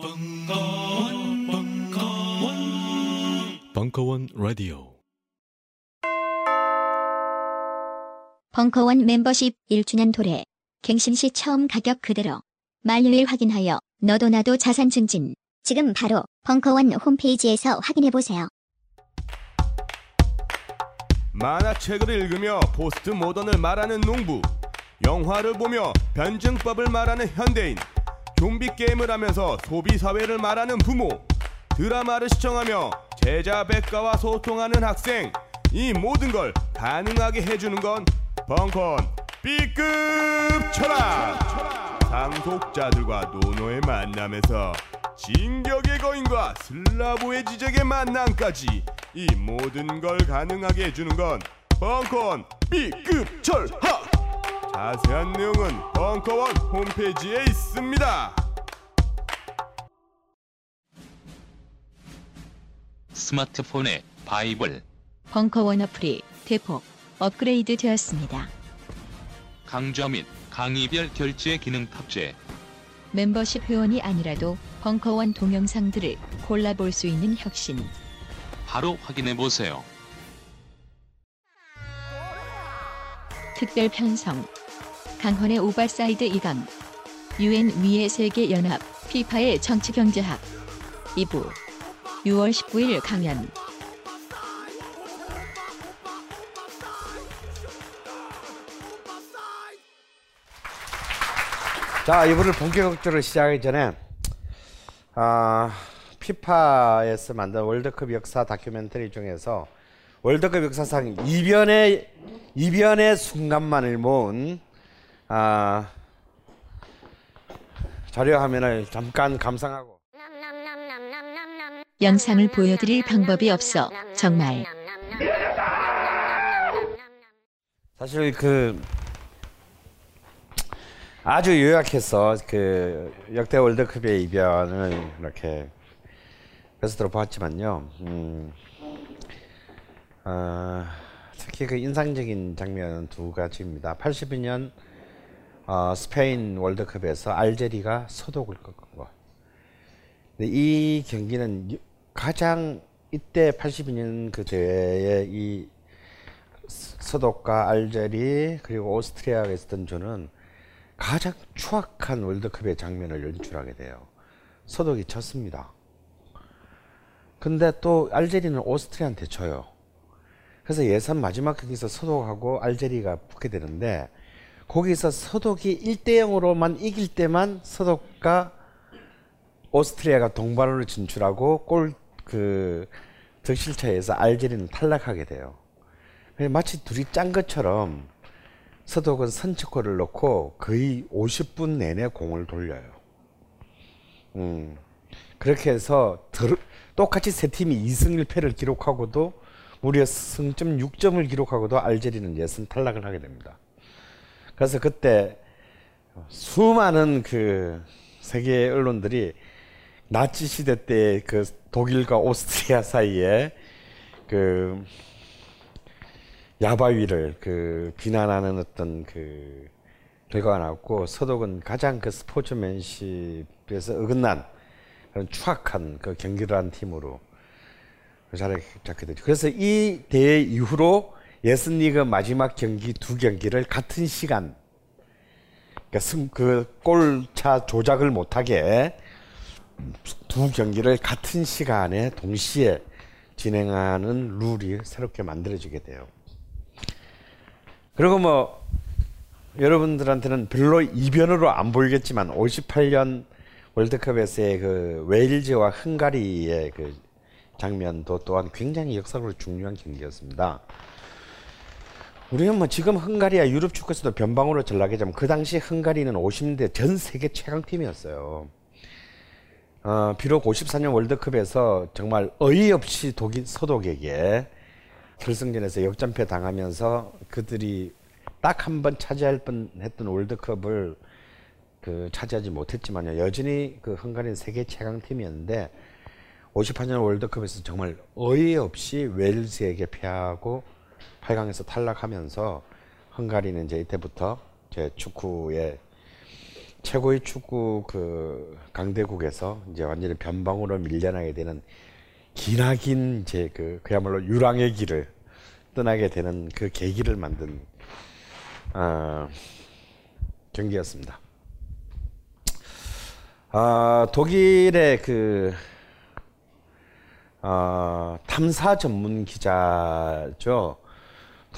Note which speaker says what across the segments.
Speaker 1: 벙커원, 벙커원, 벙커원 라디오.
Speaker 2: 벙커원 멤버십 1주년 도래. 갱신 시 처음 가격 그대로. 만료일 확인하여 너도 나도 자산 증진. 지금 바로 벙커원 홈페이지에서 확인해 보세요.
Speaker 3: 만화책을 읽으며 포스트 모던을 말하는 농부 영화를 보며 변증법을 말하는 현대인 좀비 게임을 하면서 소비 사회를 말하는 부모. 드라마를 시청하며 제자 백가와 소통하는 학생. 이 모든 걸 가능하게 해주는 건 벙컨 B급 철학. 상속자들과 노노의 만남에서 진격의 거인과 슬라보의 지적의 만남까지 이 모든 걸 가능하게 해주는 건 벙컨 B급 철학 자세한 내용은 벙커원 홈페이지에 있습니다.
Speaker 4: 스마트폰의 바이블
Speaker 2: 벙커원 어플이 대폭 업그레이드 되었습니다.
Speaker 4: 강좌 및 강의별 결제 기능 탑재
Speaker 2: 멤버십 회원이 아니라도 벙커원 동영상들을 골라볼 수 있는 혁신.
Speaker 4: 바로 확인해 보세요.
Speaker 2: 특별 편성. 강헌의 오빠사이드 2강. UN 위의 세계 연합 FIFA의 정치 경제학. 2부. 6월 19일 강연.
Speaker 5: 자, 이부를 본격적으로 시작하기 전에 아, 피파에서 만든 월드컵 역사 다큐멘터리 중에서 월드컵 역사상 이변의 이변의 순간만을 모은 아, 자료 화면을 잠깐 감상하고
Speaker 2: 영상을 보여드릴 방법이 없어 정말
Speaker 5: 사실 그 아주 요약해서 그 역대 월드컵의 이변을 이렇게 베스트로 보았지만요. 음, 어, 특히 그 인상적인 장면 두 가지입니다. 82년 어, 스페인 월드컵에서 알제리가 소독을 꺾은 거. 이 경기는 유- 가장 이때 82년 그 대회에 이 서독과 알제리 그리고 오스트리아가 있었던 조는 가장 추악한 월드컵의 장면을 연출하게 돼요. 서독이 졌습니다. 근데 또 알제리는 오스트리아한테 져요. 그래서 예선 마지막 경기에서 서독하고 알제리가 붙게 되는데 거기서 서독이 1대 0으로만 이길 때만 서독과 오스트리아가 동반으로 진출하고 골 그 득실차에서 알제리는 탈락하게 돼요. 마치 둘이 짠 것처럼 서독은 선취골을 넣고 거의 50분 내내 공을 돌려요. 음. 그렇게 해서 들- 똑같이 세 팀이 2승 1패를 기록하고도 무려 승점 6점을 기록하고도 알제리는 예선 탈락을 하게 됩니다. 그래서 그때 수많은 그 세계 언론들이 나치 시대 때 그 독일과 오스트리아 사이에 그 야바위를 그 비난하는 어떤 그 결과가 나왔고 서독은 가장 그 스포츠맨십에서 어긋난 그런 추악한 그 경기를 한 팀으로 자리를 잡게 되죠. 그래서 이 대회 이후로 예선리그 마지막 경기 두 경기를 같은 시간 그러니까 승, 그 골차 조작을 못하게 두 경기를 같은 시간에 동시에 진행하는 룰이 새롭게 만들어지게 돼요. 그리고 뭐 여러분들한테는 별로 이변으로 안 보이겠지만 58년 월드컵에서의 그 웨일즈와 헝가리의 그 장면도 또한 굉장히 역사적으로 중요한 경기였습니다. 우리는 뭐 지금 헝가리야 유럽 축구에서도 변방으로 전락하지만 그 당시 헝가리는 50년대 전 세계 최강 팀이었어요. 어, 비록 54년 월드컵에서 정말 어이없이 독일 서독에게 결승전에서 역전패 당하면서 그들이 딱 한 번 차지할 뻔했던 월드컵을 그 차지하지 못했지만요 여전히 그 헝가리는 세계 최강 팀이었는데 58년 월드컵에서 정말 어이없이 웨일즈에게 패하고 8강에서 탈락하면서 헝가리는 이제 이때부터 제 축구의 최고의 축구 그 강대국에서 이제 완전히 변방으로 밀려나게 되는 기나긴 이제 그 그야말로 유랑의 길을 떠나게 되는 그 계기를 만든 어, 경기였습니다. 아, 독일의 그 어, 탐사 전문 기자죠.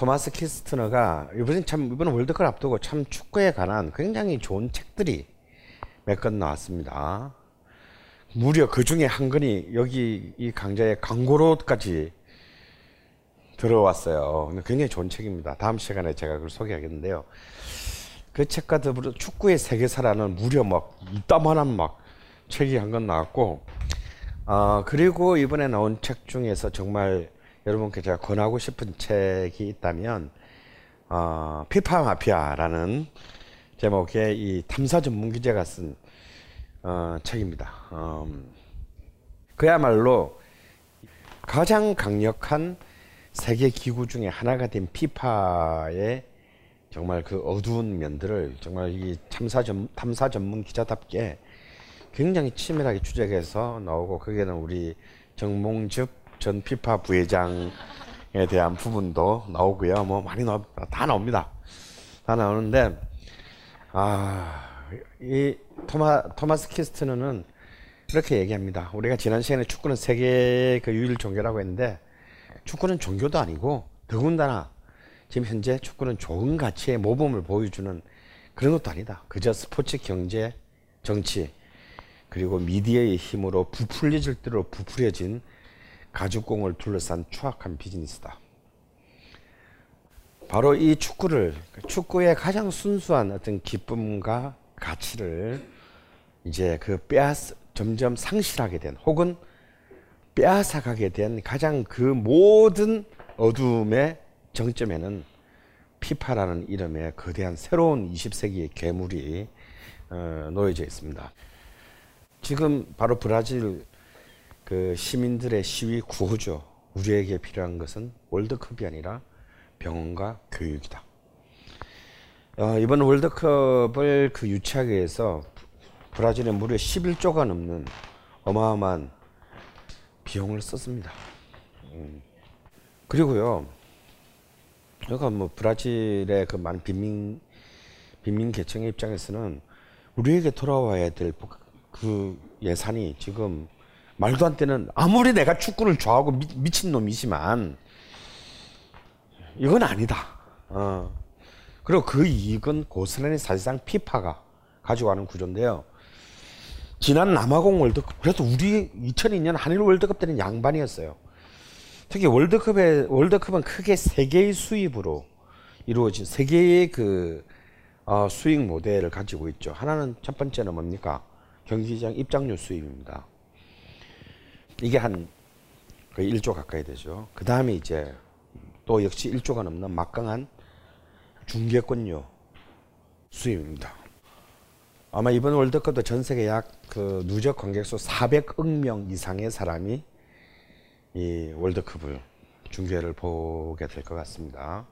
Speaker 5: 토마스 키스트너가 이번에 참 이번 월드컵 앞두고 참 축구에 관한 굉장히 좋은 책들이 몇 권 나왔습니다. 무려 그 중에 한 권이 여기 이 강좌의 광고로까지 들어왔어요. 굉장히 좋은 책입니다. 다음 시간에 제가 그걸 소개하겠는데요. 그 책과 더불어 축구의 세계사라는 무려 막 이따만한 막 책이 한 권 나왔고, 어, 그리고 이번에 나온 책 중에서 정말 여러분께 제가 권하고 싶은 책이 있다면, 어, 피파 마피아라는 제목의 이 탐사 전문 기자가 쓴 어, 책입니다. 음, 그야말로 가장 강력한 세계 기구 중에 하나가 된 피파의 정말 그 어두운 면들을 정말 이 탐사 전 탐사 전문 기자답게 굉장히 치밀하게 추적해서 나오고 거기에는 우리 정몽즙 전 피파 부회장에 대한 부분도 나오고요. 뭐 많이 나옵니다. 다 나옵니다. 다 나오는데 아이 토마 토마스 키스트너는 이렇게 얘기합니다. 우리가 지난 시간에 축구는 세계 그 유일 종교라고 했는데 축구는 종교도 아니고 더군다나 지금 현재 축구는 좋은 가치의 모범을 보여주는 그런 것도 아니다. 그저 스포츠, 경제, 정치 그리고 미디어의 힘으로 부풀려질 대로 부풀려진 가죽공을 둘러싼 추악한 비즈니스다. 바로 이 축구를 축구의 가장 순수한 어떤 기쁨과 가치를 이제 그 빼앗 점점 상실하게 된 혹은 빼앗아가게 된 가장 그 모든 어둠의 정점에는 피파라는 이름의 거대한 새로운 20세기의 괴물이 어, 놓여져 있습니다. 지금 바로 브라질 그 시민들의 시위 구호죠. 우리에게 필요한 것은 월드컵이 아니라 병원과 교육이다. 어, 이번 월드컵을 그 유치하기 위해서 브라질에 무려 11조가 넘는 어마어마한 비용을 썼습니다. 음. 그리고요, 그러니까 뭐 브라질의 그 많은 빈민 빈민 계층의 입장에서는 우리에게 돌아와야 될 그 예산이 지금 말도 안 되는 아무리 내가 축구를 좋아하고 미, 미친 놈이지만 이건 아니다. 어. 그리고 그 이익은 고스란히 사실상 피파가 가져가는 구조인데요. 지난 남아공 월드컵 그래도 우리 2002년 한일 월드컵 때는 양반이었어요. 특히 월드컵에 월드컵은 크게 세 개의 수입으로 이루어진 세 개의 그 어, 수익 모델을 가지고 있죠. 하나는 첫 번째는 뭡니까? 경기장 입장료 수입입니다. 이게 한 거의 1조 가까이 되죠. 그 다음에 이제 또 역시 1조가 넘는 막강한 중계권료 수입입니다. 아마 이번 월드컵도 전 세계 약 그 누적 관객 수 400억 명 이상의 사람이 이 월드컵을 중계를 보게 될 것 같습니다.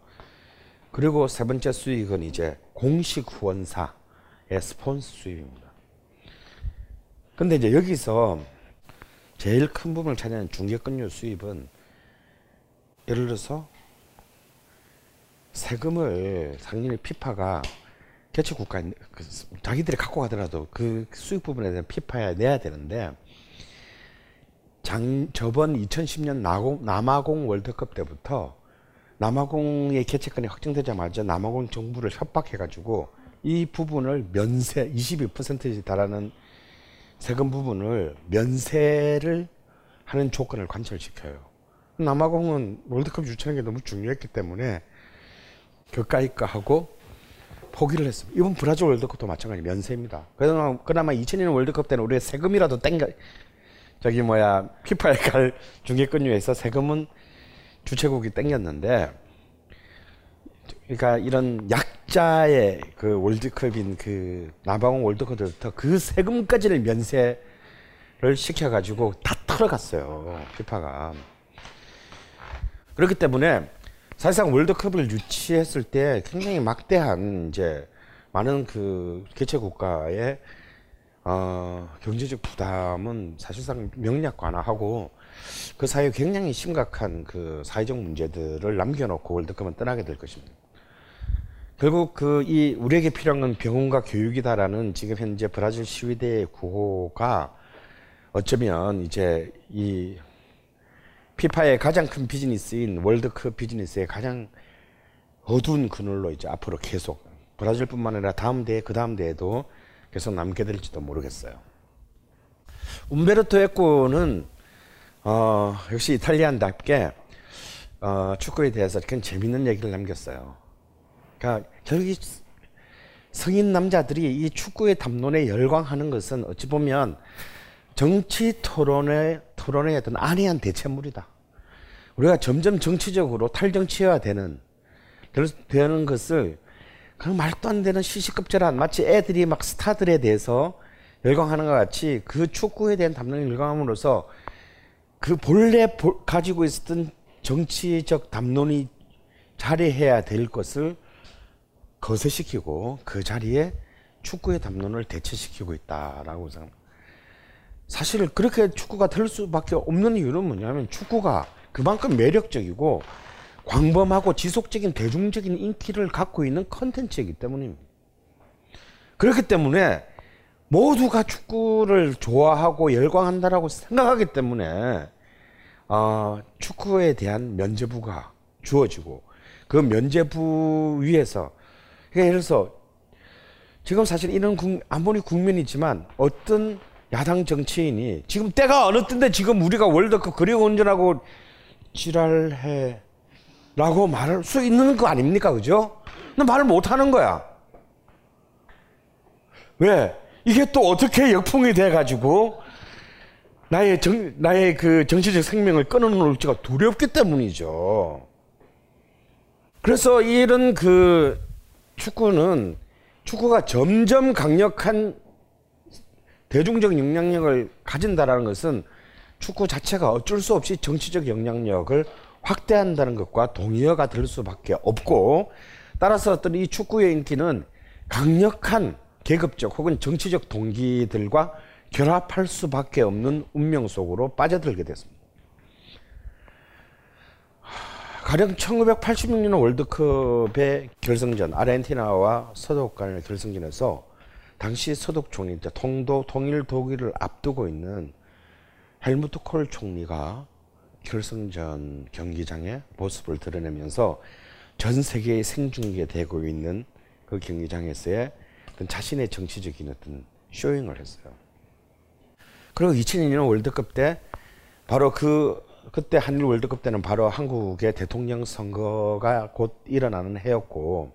Speaker 5: 그리고 세 번째 수익은 이제 공식 후원사의 스폰서 수입입니다. 근데 이제 여기서 제일 큰 부분을 차지하는 중계권료 수입은 예를 들어서 세금을 상인의 피파가 개최 국가 그 자기들이 갖고 가더라도 그 수익 부분에 대한 피파에 내야 되는데 장 저번 2010년 나공, 남아공 월드컵 때부터 남아공의 개최권이 확정되자마자 남아공 정부를 협박해가지고 이 부분을 면세 22%에 달하는 세금 부분을 면세를 하는 조건을 관철시켜요. 남아공은 월드컵 유치하는 게 너무 중요했기 때문에 그까이까 하고 포기를 했습니다. 이번 브라질 월드컵도 마찬가지 면세입니다. 그나마, 그나마 2002년 월드컵 때는 우리가 세금이라도 땡겨 저기 뭐야 피파에 갈 중계권료에서 세금은 주최국이 땡겼는데 그러니까 이런 약자의 그 월드컵인 그 남아공 월드컵부터 그 세금까지를 면세를 시켜가지고 다 털어갔어요 피파가 그렇기 때문에 사실상 월드컵을 유치했을 때 굉장히 막대한 이제 많은 그 개최 국가의 어, 경제적 부담은 사실상 명략 완화하고 그 사이에 굉장히 심각한 그 사회적 문제들을 남겨놓고 월드컵은 떠나게 될 것입니다. 결국 그 이 우리에게 필요한 건 병원과 교육이다라는 지금 현재 브라질 시위대의 구호가 어쩌면 이제 이 피파의 가장 큰 비즈니스인 월드컵 비즈니스의 가장 어두운 그늘로 이제 앞으로 계속 브라질뿐만 아니라 다음 대회 그 다음 대회도 계속 남게 될지도 모르겠어요. 움베르토 에코는 어, 역시 이탈리안답게 어, 축구에 대해서 굉장히 재밌는 얘기를 남겼어요. 그러니까 결국 이 성인 남자들이 이 축구의 담론에 열광하는 것은 어찌 보면 정치 토론의 토론의 어떤 안이한 대체물이다. 우리가 점점 정치적으로 탈정치화되는 되는 것을 그 말도 안 되는 시시껍질한 마치 애들이 막 스타들에 대해서 열광하는 것 같이 그 축구에 대한 담론을 열광함으로써 그 본래 가지고 있었던 정치적 담론이 자리해야 될 것을 거세시키고 그 자리에 축구의 담론을 대체시키고 있다라고 생각합니다. 사실 그렇게 축구가 될 수밖에 없는 이유는 뭐냐면 축구가 그만큼 매력적이고 광범하고 지속적인 대중적인 인기를 갖고 있는 컨텐츠이기 때문입니다. 그렇기 때문에 모두가 축구를 좋아하고 열광한다라고 생각하기 때문에 어, 축구에 대한 면제부가 주어지고 그 면제부 위에서 그러니까 예를 들어서 지금 사실 이런 국, 아무리 국민이지만 어떤 야당 정치인이 지금 때가 어느 때인데 지금 우리가 월드컵 그리고 운전하고 지랄해 라고 말할 수 있는 거 아닙니까? 그죠? 말을 못 하는 거야. 왜? 이게 또 어떻게 역풍이 돼가지고 나의 정, 나의 그 정치적 생명을 끊어놓을지가 두렵기 때문이죠. 그래서 이런 그 축구는 축구가 점점 강력한 대중적 영향력을 가진다라는 것은 축구 자체가 어쩔 수 없이 정치적 영향력을 확대한다는 것과 동의어가 될 수밖에 없고 따라서 어떤 이 축구의 인기는 강력한 계급적 혹은 정치적 동기들과 결합할 수밖에 없는 운명 속으로 빠져들게 됐습니다. 가령 1986년 월드컵의 결승전 아르헨티나와 서독 간의 결승전에서 당시 서독 총리 통도 통일 독일을 앞두고 있는 헬무트 콜 총리가 결승전 경기장의 모습을 드러내면서 전 세계에 생중계되고 있는 그 경기장에서의 자신의 정치적인 어떤 쇼잉을 했어요. 그리고 2002년 월드컵 때 바로 그 그때 한일 월드컵 때는 바로 한국의 대통령 선거가 곧 일어나는 해였고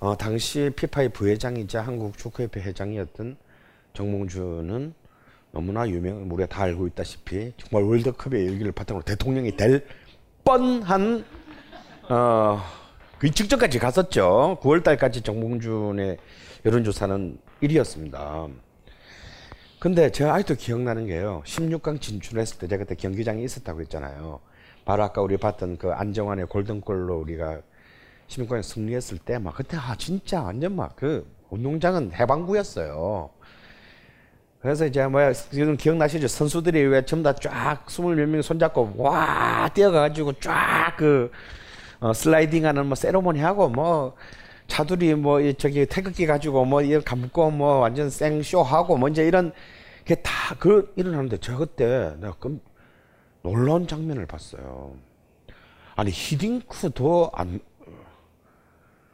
Speaker 5: 어, 당시 피파의 부회장이자 한국 축구협회 회장이었던 정몽준은 너무나 유명, 우리가 다 알고 있다시피 정말 월드컵의 열기를 바탕으로 대통령이 될 뻔한 어, 그 직전까지 갔었죠. 9월 달까지 정봉준의 여론조사는 1위였습니다. 근데 제가 아직도 기억나는 게요. 16강 진출했을 때 제가 그때 경기장에 있었다고 했잖아요. 바로 아까 우리 봤던 그 안정환의 골든골로 우리가 16강에 승리했을 때 막 그때 아 진짜 완전 막 그 운동장은 해방구였어요. 그래서 이제 뭐 지금 기억나시죠? 선수들이 왜 전부 다 쫙 스물 몇 명 손잡고 와 뛰어가가지고 쫙그 어, 슬라이딩하는 뭐 세레모니 하고 뭐 차들이 뭐 저기 태극기 가지고 뭐 이런 감고 뭐 완전 생쇼 하고 뭐 이제 이런 게 다 그 일어나는데 제가 그때 내가 그 놀라운 장면을 봤어요. 아니 히딩크도 안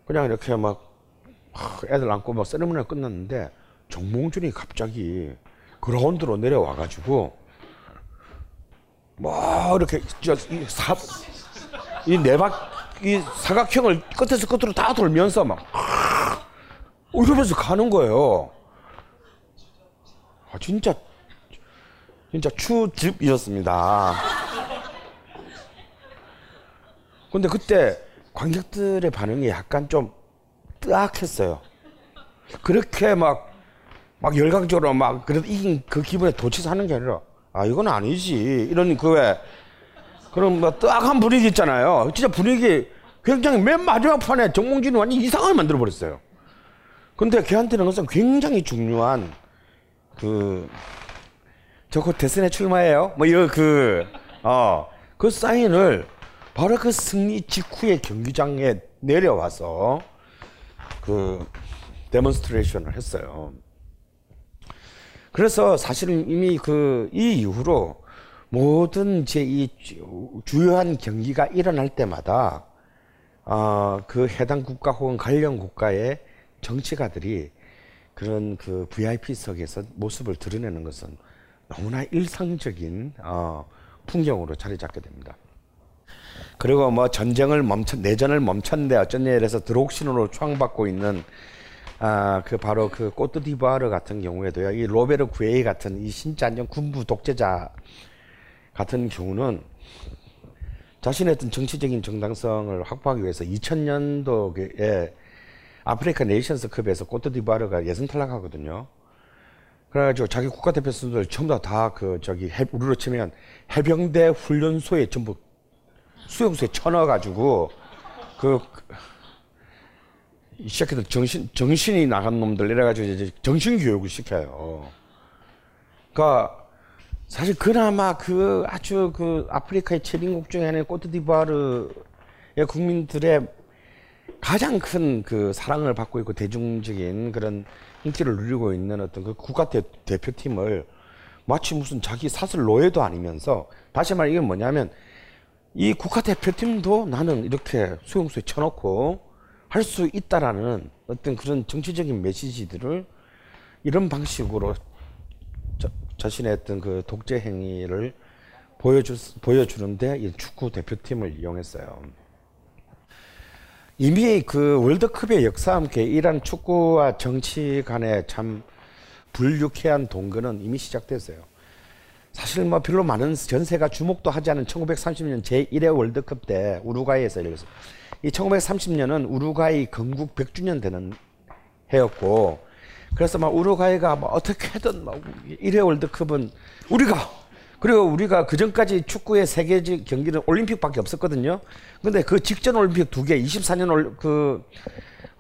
Speaker 5: 그냥 이렇게 막 애들 안고 막 세레모니가 끝났는데 정몽준이 갑자기 그라운드로 내려와 가지고 뭐 이렇게 저이 네박 이 사각형을 끝에서 끝으로 다 돌면서 막 이러면서 가는 거예요. 아 진짜 진짜 추즙이었습니다. 근데 그때 관객들의 반응이 약간 좀 뜨악했어요. 그렇게 막, 막 열광적으로 막, 그래도 이긴 그 기분에 도취해서 하는 게 아니라, 아, 이건 아니지. 이런 그 왜, 그런 뭐 뜨악한 분위기 있잖아요. 진짜 분위기 굉장히 맨 마지막 판에 정몽준이 완전 이상하게 만들어 버렸어요. 근데 걔한테는 그것은 굉장히 중요한 그 저거 대선에 출마해요. 뭐 이거 그어그 사인을 바로 그 승리 직후에 경기장에 내려와서 그 데몬스트레이션을 했어요. 그래서 사실은 이미 그 이 이후로 모든 제 이 주요한 경기가 일어날 때마다 어, 그 해당 국가 혹은 관련 국가의 정치가들이 그런 그 VIP석에서 모습을 드러내는 것은 너무나 일상적인 어, 풍경으로 자리 잡게 됩니다. 그리고 뭐 전쟁을 멈췄 내전을 멈췄는데 어쩐 일에서 드록신으로 추앙받고 있는 아 그 바로 그 꼬트디부아르 같은 경우에도요 이 로베르 구에이 같은 이 진짜 완전 군부 독재자 같은 경우는 자신의 어떤 정치적인 정당성을 확보하기 위해서 2000년도에 아프리카 네이션스 컵에서 꼬트디부아르가 예선 탈락하거든요. 그래가지고 자기 국가대표 선수들 전부 다 그 저기 해, 우리로 치면 해병대 훈련소에 전부 수용소에 쳐넣어가지고 그 이 새끼들 정신 정신이 나간 놈들 이래가지고 이제 정신 교육을 시켜요. 그러니까 사실 그나마 그 아주 그 아프리카의 최빈국 중에 하나인 꼬트디부아르의 국민들의 가장 큰 그 사랑을 받고 있고 대중적인 그런 인기를 누리고 있는 어떤 그 국가 대, 대표팀을 마치 무슨 자기 사슬 노예도 아니면서 다시 말해 이게 뭐냐면 이 국가 대표팀도 나는 이렇게 수용소에 쳐놓고 할 수 있다라는 어떤 그런 정치적인 메시지들을 이런 방식으로 자, 자신의 어떤 그 독재 행위를 보여주, 보여주는데 이 축구 대표팀을 이용했어요. 이미 그 월드컵의 역사와 함께 이란 축구와 정치 간의 참 불유쾌한 동거는 이미 시작됐어요. 사실 뭐 별로 많은 전세가 주목도 하지 않은 1930년 제1회 월드컵 때 우루과이에서 열렸어요. 이 1930년은 우루과이 건국 100주년 되는 해였고 그래서 막 우루과이가 뭐 어떻게든 막 1회 월드컵은 우리가 그리고 우리가 그 전까지 축구의 세계 경기는 올림픽밖에 없었거든요. 근데 그 직전 올림픽 두 개, 24년 올, 그,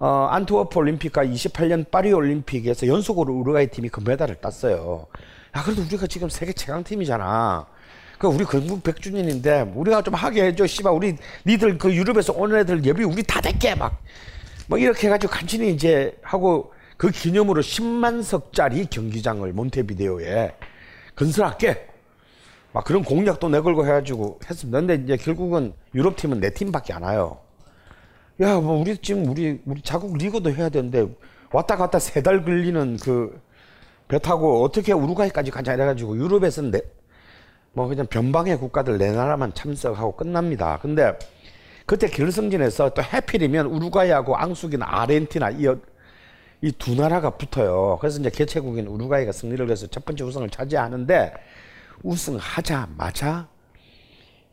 Speaker 5: 어, 안트워프 올림픽과 28년 파리 올림픽에서 연속으로 우루과이 팀이 금메달을 땄어요. 야, 그래도 우리가 지금 세계 최강팀이잖아. 그 우리 건국 100주년인데 우리가 좀 하게 해줘. 씨발 우리 니들 그 유럽에서 오는 애들 예비 우리 다 될게 막. 뭐 이렇게 해가지고 간신히 이제 하고 그 기념으로 10만 석짜리 경기장을 몬테비데오에 건설할게. 막 그런 공약도 내걸고 해가지고 했습니다. 근데 이제 결국은 유럽 팀은 네 팀밖에 안 와요. 야, 뭐 우리 지금 우리 우리 자국 리그도 해야 되는데 왔다 갔다 세 달 걸리는 그 배 타고 어떻게 우루과이까지 가자 이래가지고 유럽에서는 네, 뭐 그냥 변방의 국가들 네 나라만 참석하고 끝납니다. 근데 그때 결승전에서 또 해필이면 우루과이하고 앙숙인 아르헨티나 이 이 두 나라가 붙어요. 그래서 이제 개최국인 우루과이가 승리를 해서 첫 번째 우승을 차지하는데 우승하자 마자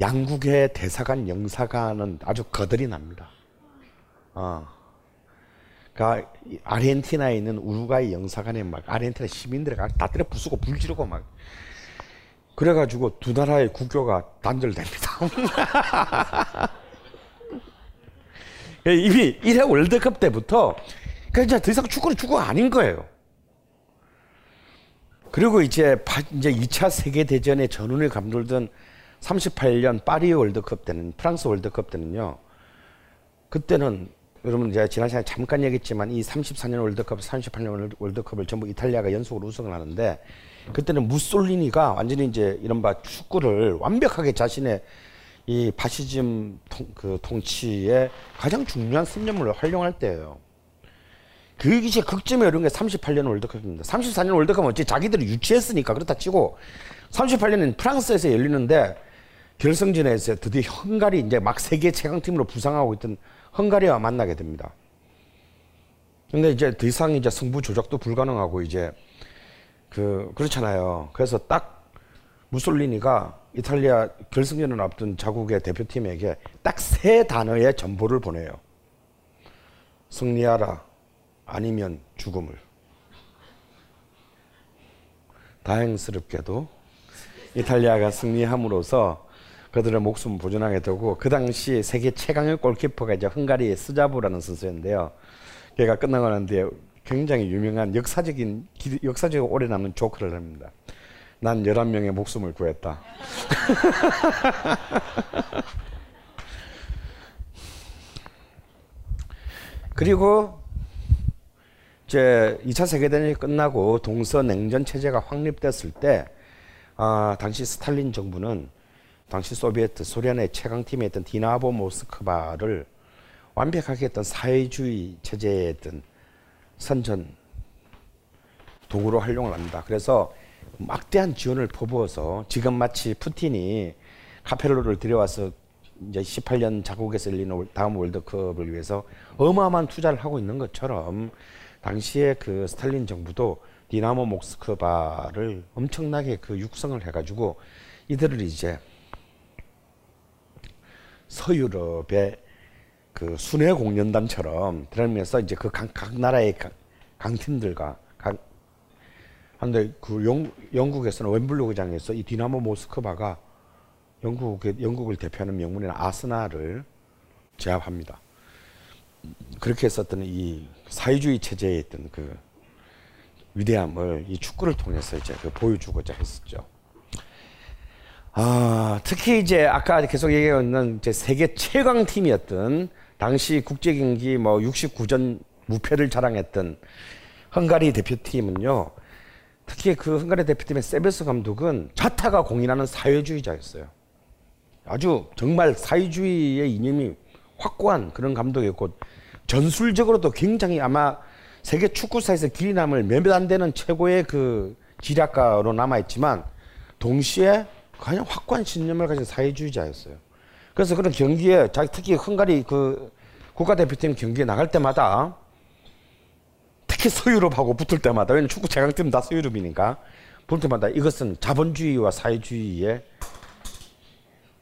Speaker 5: 양국의 대사관 영사관은 아주 거들이 납니다. 어. 그러니까 아르헨티나에 있는 우루과이 영사관에 막 아르헨티나 시민들이 다 때려 부수고 불 지르고 막 그래가지고 두 나라의 국교가 단절됩니다. 이미 1회 월드컵 때부터 그러니까 이제 더 이상 축구는 축구가 아닌 거예요. 그리고 이제 이제 2차 세계 대전의 전운을 감돌던 38년 파리 월드컵 때는 프랑스 월드컵 때는요. 그때는 여러분 제가 지난 시간에 잠깐 얘기했지만 이 34년 월드컵, 38년 월드컵을 전부 이탈리아가 연속으로 우승을 하는데 그때는 무솔리니가 완전히 이제 이른바 축구를 완벽하게 자신의 이 파시즘 통, 그 통치의 가장 중요한 신념을 활용할 때예요. 그 이제 극점에 이런 게 38년 월드컵입니다. 34년 월드컵은 어찌 자기들이 유치했으니까 그렇다 치고 38년은 프랑스에서 열리는데 결승전에서 드디어 헝가리 이제 막 세계 최강팀으로 부상하고 있던 헝가리와 만나게 됩니다. 근데 이제 더 이상 이제 승부 조작도 불가능하고 이제 그 그렇잖아요. 그래서 딱 무솔리니가 이탈리아 결승전을 앞둔 자국의 대표팀에게 딱 세 단어의 전보를 보내요. 승리하라. 아니면 죽음을. 다행스럽게도 이탈리아가 승리함으로써 그들의 목숨 보존하게 되고 그 당시 세계 최강의 골키퍼가 이제 헝가리의 스자부라는 선수였는데요. 걔가 뒤에 굉장히 유명한 역사적인 기- 역사적으로 오래 남는 조크를 합니다. 난 11명의 목숨을 구했다. 그리고 이제 2차 세계대전이 끝나고 동서냉전 체제가 확립됐을 때 아, 당시 스탈린 정부는 당시 소비에트 소련의 최강팀이 했던 디나보 모스크바를 완벽하게 했던 사회주의 체제의 어떤 선전 도구로 활용을 합니다. 그래서 막대한 지원을 퍼부어서 지금 마치 푸틴이 카페로를 들여와서 이제 18년 자국에서 열리는 월- 다음 월드컵을 위해서 어마어마한 투자를 하고 있는 것처럼 당시에 그 스탈린 정부도 디나모 모스크바를 엄청나게 그 육성을 해가지고 이들을 이제 서유럽의 그 순회 공연단처럼 들으면서 이제 그각각 나라의 강, 강팀들과 각 한데 그 영, 영국에서는 웸블리 구장에서 이 디나모 모스크바가 영국 영국을 대표하는 명문인 아스날을 제압합니다. 그렇게 했었던 이 사회주의 체제에 있던 그 위대함을 이 축구를 통해서 이제 그 보여주고자 했었죠. 아, 특히 이제 아까 계속 얘기했는 이제 세계 최강 팀이었던 당시 국제 경기 뭐 69전 무패를 자랑했던 헝가리 대표팀은요. 특히 그 헝가리 대표팀의 세베스 감독은 자타가 공인하는 사회주의자였어요. 아주 정말 사회주의의 이념이 확고한 그런 감독이었고 전술적으로도 굉장히 아마 세계 축구사에서 길이 남을 몇안 되는 최고의 그 지략가로 남아있지만 동시에 가장 확고한 신념을 가진 사회주의자였어요. 그래서 그런 경기에 자기 특히 헝가리 그 국가대표팀 경기에 나갈 때마다 특히 서유럽하고 붙을 때마다 왜냐면 축구 최강팀은 다 서유럽이니까 붙을 때마다 이것은 자본주의와 사회주의의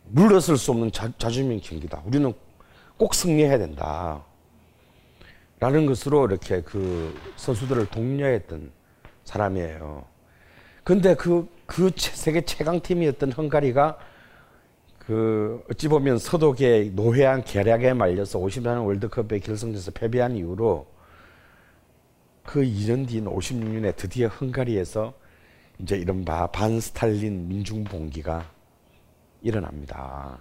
Speaker 5: 물러설 수 없는 자, 자주민 경기다. 우리는 꼭 승리해야 된다. 라는 것으로 이렇게 그 선수들을 독려했던 사람이에요. 근데 그, 그 최- 세계 최강팀이었던 헝가리가 그 어찌 보면 서독의 노회한 계략에 말려서 50년 월드컵의 결승전에서 패배한 이후로 그 2년 뒤인 56년에 드디어 헝가리에서 이제 이른바 반스탈린 민중봉기가 일어납니다.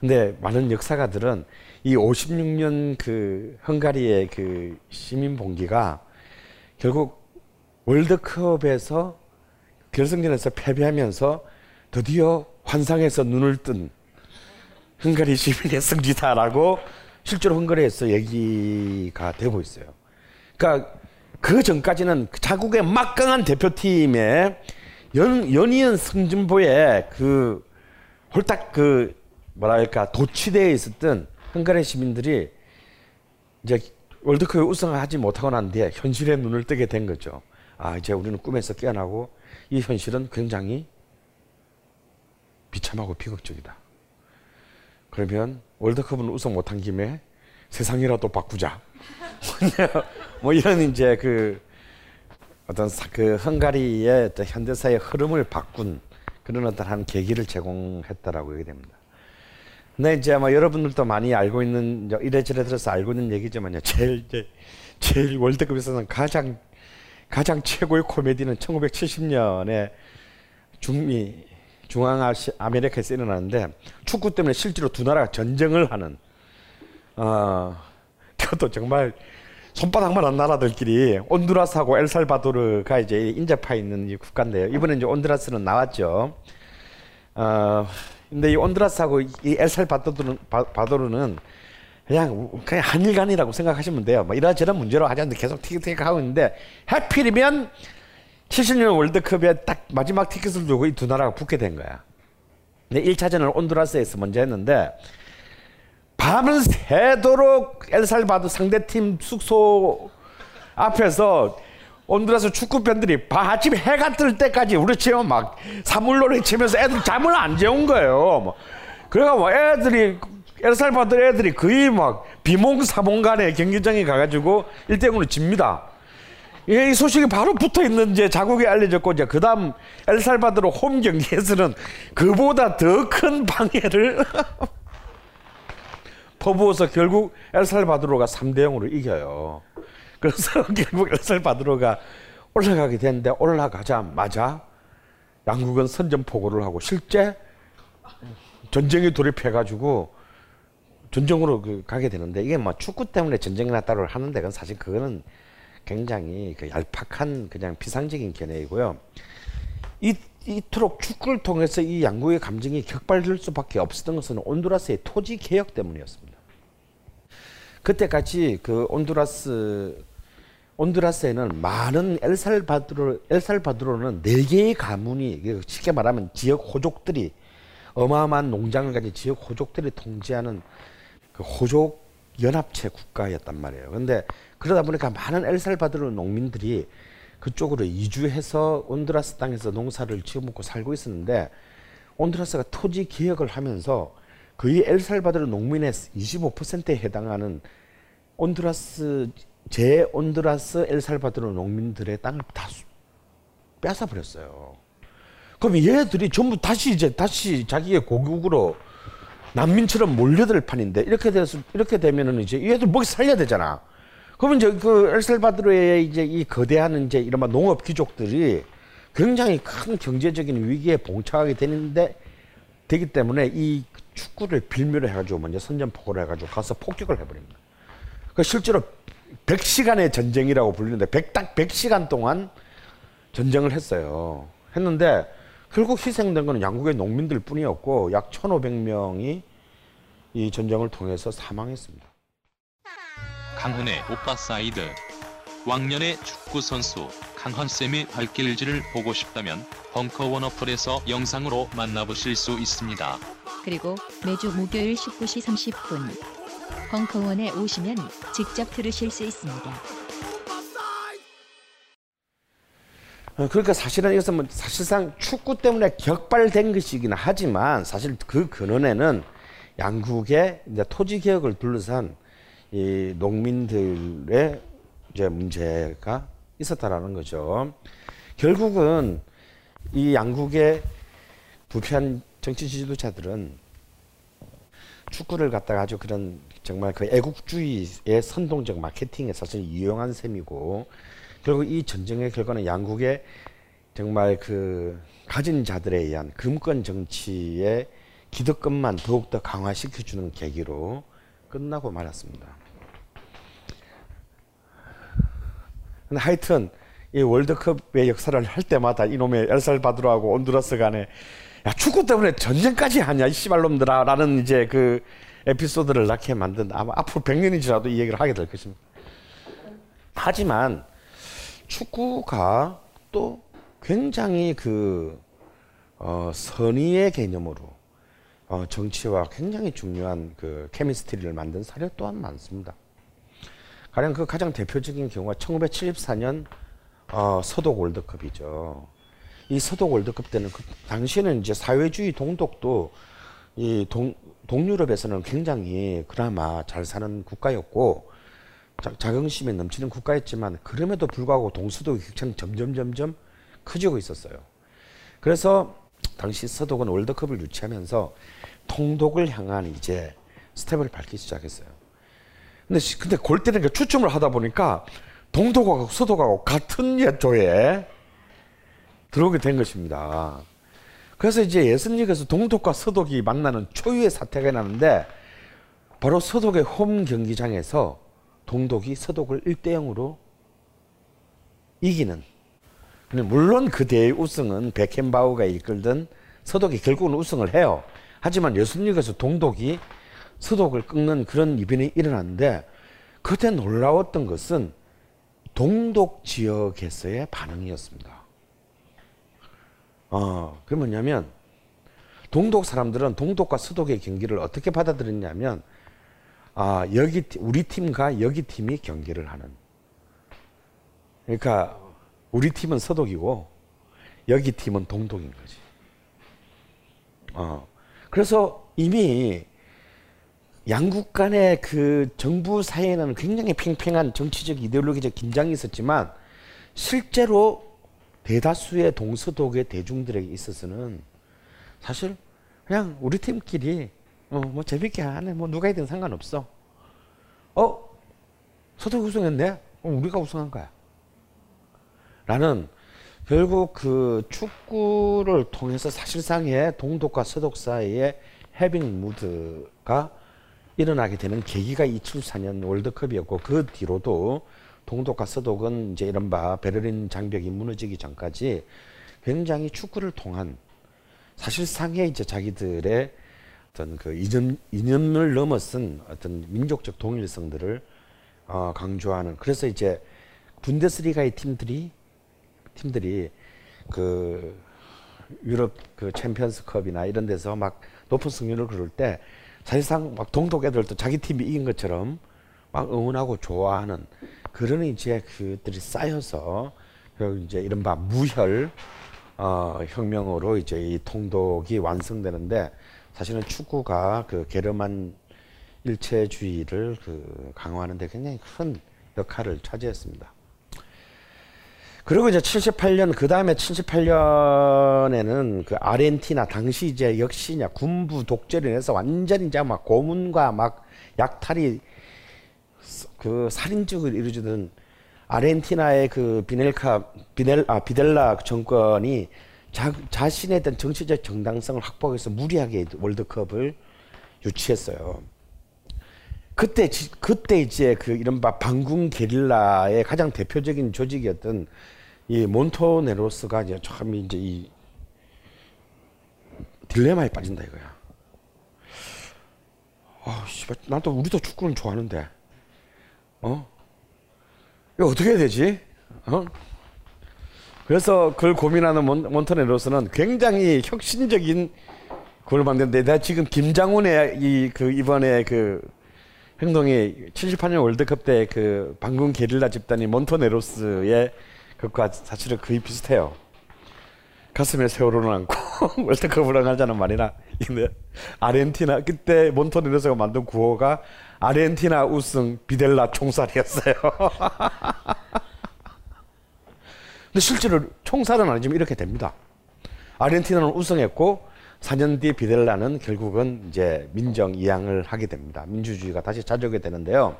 Speaker 5: 근데 많은 역사가들은 이 56년 그 헝가리의 그 시민 봉기가 결국 월드컵에서 결승전에서 패배하면서 드디어 환상에서 눈을 뜬 헝가리 시민의 승리다라고 실제로 헝가리에서 얘기가 되고 있어요. 그러니까 그 전까지는 자국의 막강한 대표팀의 연, 연이은 승진보에 그 홀딱 그 뭐랄까 도취되어 있었던 헝가리 시민들이 이제 월드컵에 우승하지 못하고 난 뒤에 현실에 눈을 뜨게 된 거죠. 아 이제 우리는 꿈에서 깨어나고 이 현실은 굉장히 비참하고 비극적이다. 그러면 월드컵은 우승 못한 김에 세상이라도 바꾸자. 뭐 이런 이제 그 어떤 사- 그 헝가리의 현대사의 흐름을 바꾼 그런 어떤 한 계기를 제공했다라고 얘기 됩니다. 근데 이제 뭐 여러분들도 많이 알고 있는 이래저래 들어서 알고 있는 얘기지만요. 제일 이제 제일 월드컵에서는 가장 가장 최고의 코미디는 1970년에 중미 중앙아시 아메리카에서 일어나는데 축구 때문에 실제로 두 나라가 전쟁을 하는 어 그것도 정말 손바닥만한 나라들끼리 온두라스하고 엘살바도르가 이제 인접해 있는 이 국가인데요. 이번에 이제 온두라스는 나왔죠. 어 근데 이 온두라스하고 이 엘살바도르는 그냥 그냥 한일간이라고 생각하시면 돼요. 뭐 이런저런 문제로 하지 않는데 계속 티격태격 하고 있는데 해필이면 70년 월드컵에 딱 마지막 티켓을 두고 이 두 나라가 붙게 된 거야. 근데 1차전을 온두라스에서 먼저 했는데 밤을 새도록 엘살바도 상대팀 숙소 앞에서 온두라스 축구 팬들이 바- 아침 해가 뜰 때까지 우리 치면 막 사물놀이 치면서 애들 잠을 안 재운 거예요. 뭐. 그래가 뭐 애들이 엘살바도 애들이 거의 막 비몽사몽간에 경기장에 가가지고 1대0으로 집니다. 예, 이 소식이 바로 붙어 있는 이제 자국에 알려졌고 이제 그다음 엘살바도르 홈 경기에서는 그보다 더 큰 방해를 퍼부어서 결국 엘살바도르가 3대 0으로 이겨요. 그래서 결국 엘살바도르가 올라가게 됐는데 올라가자마자 양국은 선전포고를 하고 실제 전쟁에 돌입해가지고 전쟁으로 그 가게 되는데 이게 뭐 축구 때문에 전쟁이나 따로 하는데 그건 사실 그거는 굉장히 그 얄팍한 그냥 비상적인 견해이고요. 이, 이토록 축구를 통해서 이 양국의 감정이 격발될 수밖에 없었던 것은 온두라스의 토지 개혁 때문이었습니다. 그때까지 그 온두라스 온두라스에는 많은 엘살바드로 엘살바드로는 네 개의 가문이 쉽게 말하면 지역 호족들이 어마어마한 농장을 가진 지역 호족들이 통제하는 그 호족 연합체 국가였단 말이에요. 근데 그러다 보니까 많은 엘살바도르 농민들이 그쪽으로 이주해서 온두라스 땅에서 농사를 지어먹고 살고 있었는데 온두라스가 토지 개혁을 하면서 거의 엘살바도르 농민의 25%에 해당하는 온두라스 제 온두라스 엘살바도르 농민들의 땅을 다 뺏어 버렸어요. 그럼 얘들이 전부 다시 이제 다시 자기의 고국으로 난민처럼 몰려들 판인데 이렇게 돼서 이렇게 되면은 이제 얘들 먹이 살려야 되잖아. 그러면 이제 그 엘살바도르의 이제 이 거대한 이제 이른바 농업 귀족들이 굉장히 큰 경제적인 위기에 봉착하게 되는데 되기 때문에 이 축구를 빌미로 해가지고 먼저 선전포고를 해가지고 가서 폭격을 해버립니다. 그 실제로 100시간의 전쟁이라고 불리는데 100, 딱 100시간 동안 전쟁을 했어요. 했는데 결국 희생된 것은 양국의 농민들 뿐이었고 약 1,500명이 이 전쟁을 통해서 사망했습니다.
Speaker 4: 강헌의 오빠 사이드 왕년의 축구 선수 강헌쌤의 발길질을 보고 싶다면 벙커원 어플에서 영상으로 만나보실 수 있습니다.
Speaker 2: 그리고 매주 목요일 19시 30분 벙커원에 오시면 직접 들으실 수 있습니다.
Speaker 5: 어, 그러니까 사실은 이것은 뭐 사실상 축구 때문에 격발된 것이긴 하지만 사실 그 근원에는 양국의 이제 토지 개혁을 둘러싼 이 농민들의 이제 문제가 있었다라는 거죠. 결국은 이 양국의 부패한 정치 지도자들은 축구를 갖다가 아주 그런 정말 그 애국주의의 선동적 마케팅에 사실 이용한 셈이고 결국 이 전쟁의 결과는 양국의 정말 그 가진 자들에 의한 금권 정치의 기득권만 더욱더 강화시켜주는 계기로 끝나고 말았습니다. 근데 하여튼 이 월드컵의 역사를 할 때마다 이놈의 엘살바도르하고 온두라스 간에 야 축구 때문에 전쟁까지 하냐 이 씨발놈들아 라는 이제 그 에피소드를 낳게 만든 아마 앞으로 100년이 지나도 이 얘기를 하게 될 것입니다. 하지만 축구가 또 굉장히 그 어, 선의의 개념으로 어, 정치와 굉장히 중요한 그 케미스트리를 만든 사례 또한 많습니다. 가령 그 가장 대표적인 경우가 1974년 어, 서독 월드컵이죠. 이 서독 월드컵 때는 그 당시에는 이제 사회주의 동독도 이 동, 동유럽에서는 굉장히 그나마 잘 사는 국가였고 자, 자긍심에 넘치는 국가였지만 그럼에도 불구하고 동서독의 격차는 점점 점점 커지고 있었어요. 그래서 당시 서독은 월드컵을 유치하면서 통독을 향한 이제 스텝을 밟기 시작했어요. 근데 시- 근데 골 때는 그 추첨을 하다 보니까 동독하고 서독하고 같은 예조에 들어오게 된 것입니다. 그래서 이제 예선리그에서 동독과 서독이 만나는 초유의 사태가 나는데 바로 서독의 홈 경기장에서 동독이 서독을 1대 0으로 이기는. 물론 그 대회 우승은 베켄바우가 이끌던 서독이 결국은 우승을 해요. 하지만 예선리그에서 동독이 서독을 꺾는 그런 이변이 일어났는데 그때 놀라웠던 것은 동독 지역에서의 반응이었습니다. 어, 그게 뭐냐면 동독 사람들은 동독과 서독의 경기를 어떻게 받아들였냐면 아, 여기 팀- 우리 팀과 여기 팀이 경기를 하는. 그러니까 우리 팀은 서독이고 여기 팀은 동독인 거지. 어. 그래서 이미 양국 간의 그 정부 사이에는 굉장히 팽팽한 정치적 이데올로기적 긴장이 있었지만 실제로 대다수의 동서독의 대중들에게 있어서는 사실 그냥 우리 팀끼리 어, 뭐 재밌게 하네. 뭐 누가 이든 상관없어. 어? 서독 우승했네? 그럼 우리가 우승한 거야. 라는 결국 그 축구를 통해서 사실상의 동독과 서독 사이의 해빙 무드가 일어나게 되는 계기가 2004년 월드컵이었고 그 뒤로도 동독과 서독은 이제 이른바 베를린 장벽이 무너지기 전까지 굉장히 축구를 통한 사실상의 이제 자기들의 어떤 그 이념, 이념을 넘어선 어떤 민족적 동일성들을 어, 강조하는 그래서 이제 분데스리가의 팀들이 팀들이 그 유럽 그 챔피언스컵이나 이런 데서 막 높은 승률을 그럴 때 사실상 막 동독 애들도 자기 팀이 이긴 것처럼 막 응원하고 좋아하는 그런 이제 그들이 쌓여서 그 이제 이른바 무혈 어, 혁명으로 이제 이 통독이 완성되는데 사실은 축구가 그 게르만 일체주의를 그 강화하는데 굉장히 큰 역할을 차지했습니다. 그리고 이제 78년 그 다음에 78년에는 그 아르헨티나 당시 이제 역시 이제 군부 독재를 해서 완전히 이제 막 고문과 막 약탈이 그 살인적을 이루어지던 아르헨티나의 그 비넬카 비넬 아 비델라 정권이 자, 자신의 어떤 정치적 정당성을 확보하기 위해서 무리하게 월드컵을 유치했어요. 그때 지- 그때 이제 그 이른바 반군 게릴라의 가장 대표적인 조직이었던 이 몬토네로스가 이제 참 이제 이 딜레마에 빠진다 이거야. 아, 씨발, 나도 우리도 축구는 좋아하는데, 어? 이거 어떻게 해야 되지? 어? 그래서 그걸 고민하는 몬, 몬토네로스는 굉장히 혁신적인 그걸 만드는데 내가 지금 김장훈의 이 그 이번에 그 행동이 78년 월드컵 때 그 반군 게릴라 집단이 몬토네로스의 그것과 사실은 거의 비슷해요. 가슴에 세월호를 안고 월드컵을 하자는 말이나 근데 아르헨티나 그때 몬토네로스가 만든 구호가 아르헨티나 우승 비델라 총살이었어요. 근데 실제로 총살은 아니지만 이렇게 됩니다. 아르헨티나는 우승했고 4년 뒤 비델라는 결국은 이제 민정 이양을 하게 됩니다. 민주주의가 다시 찾아오게 되는데요.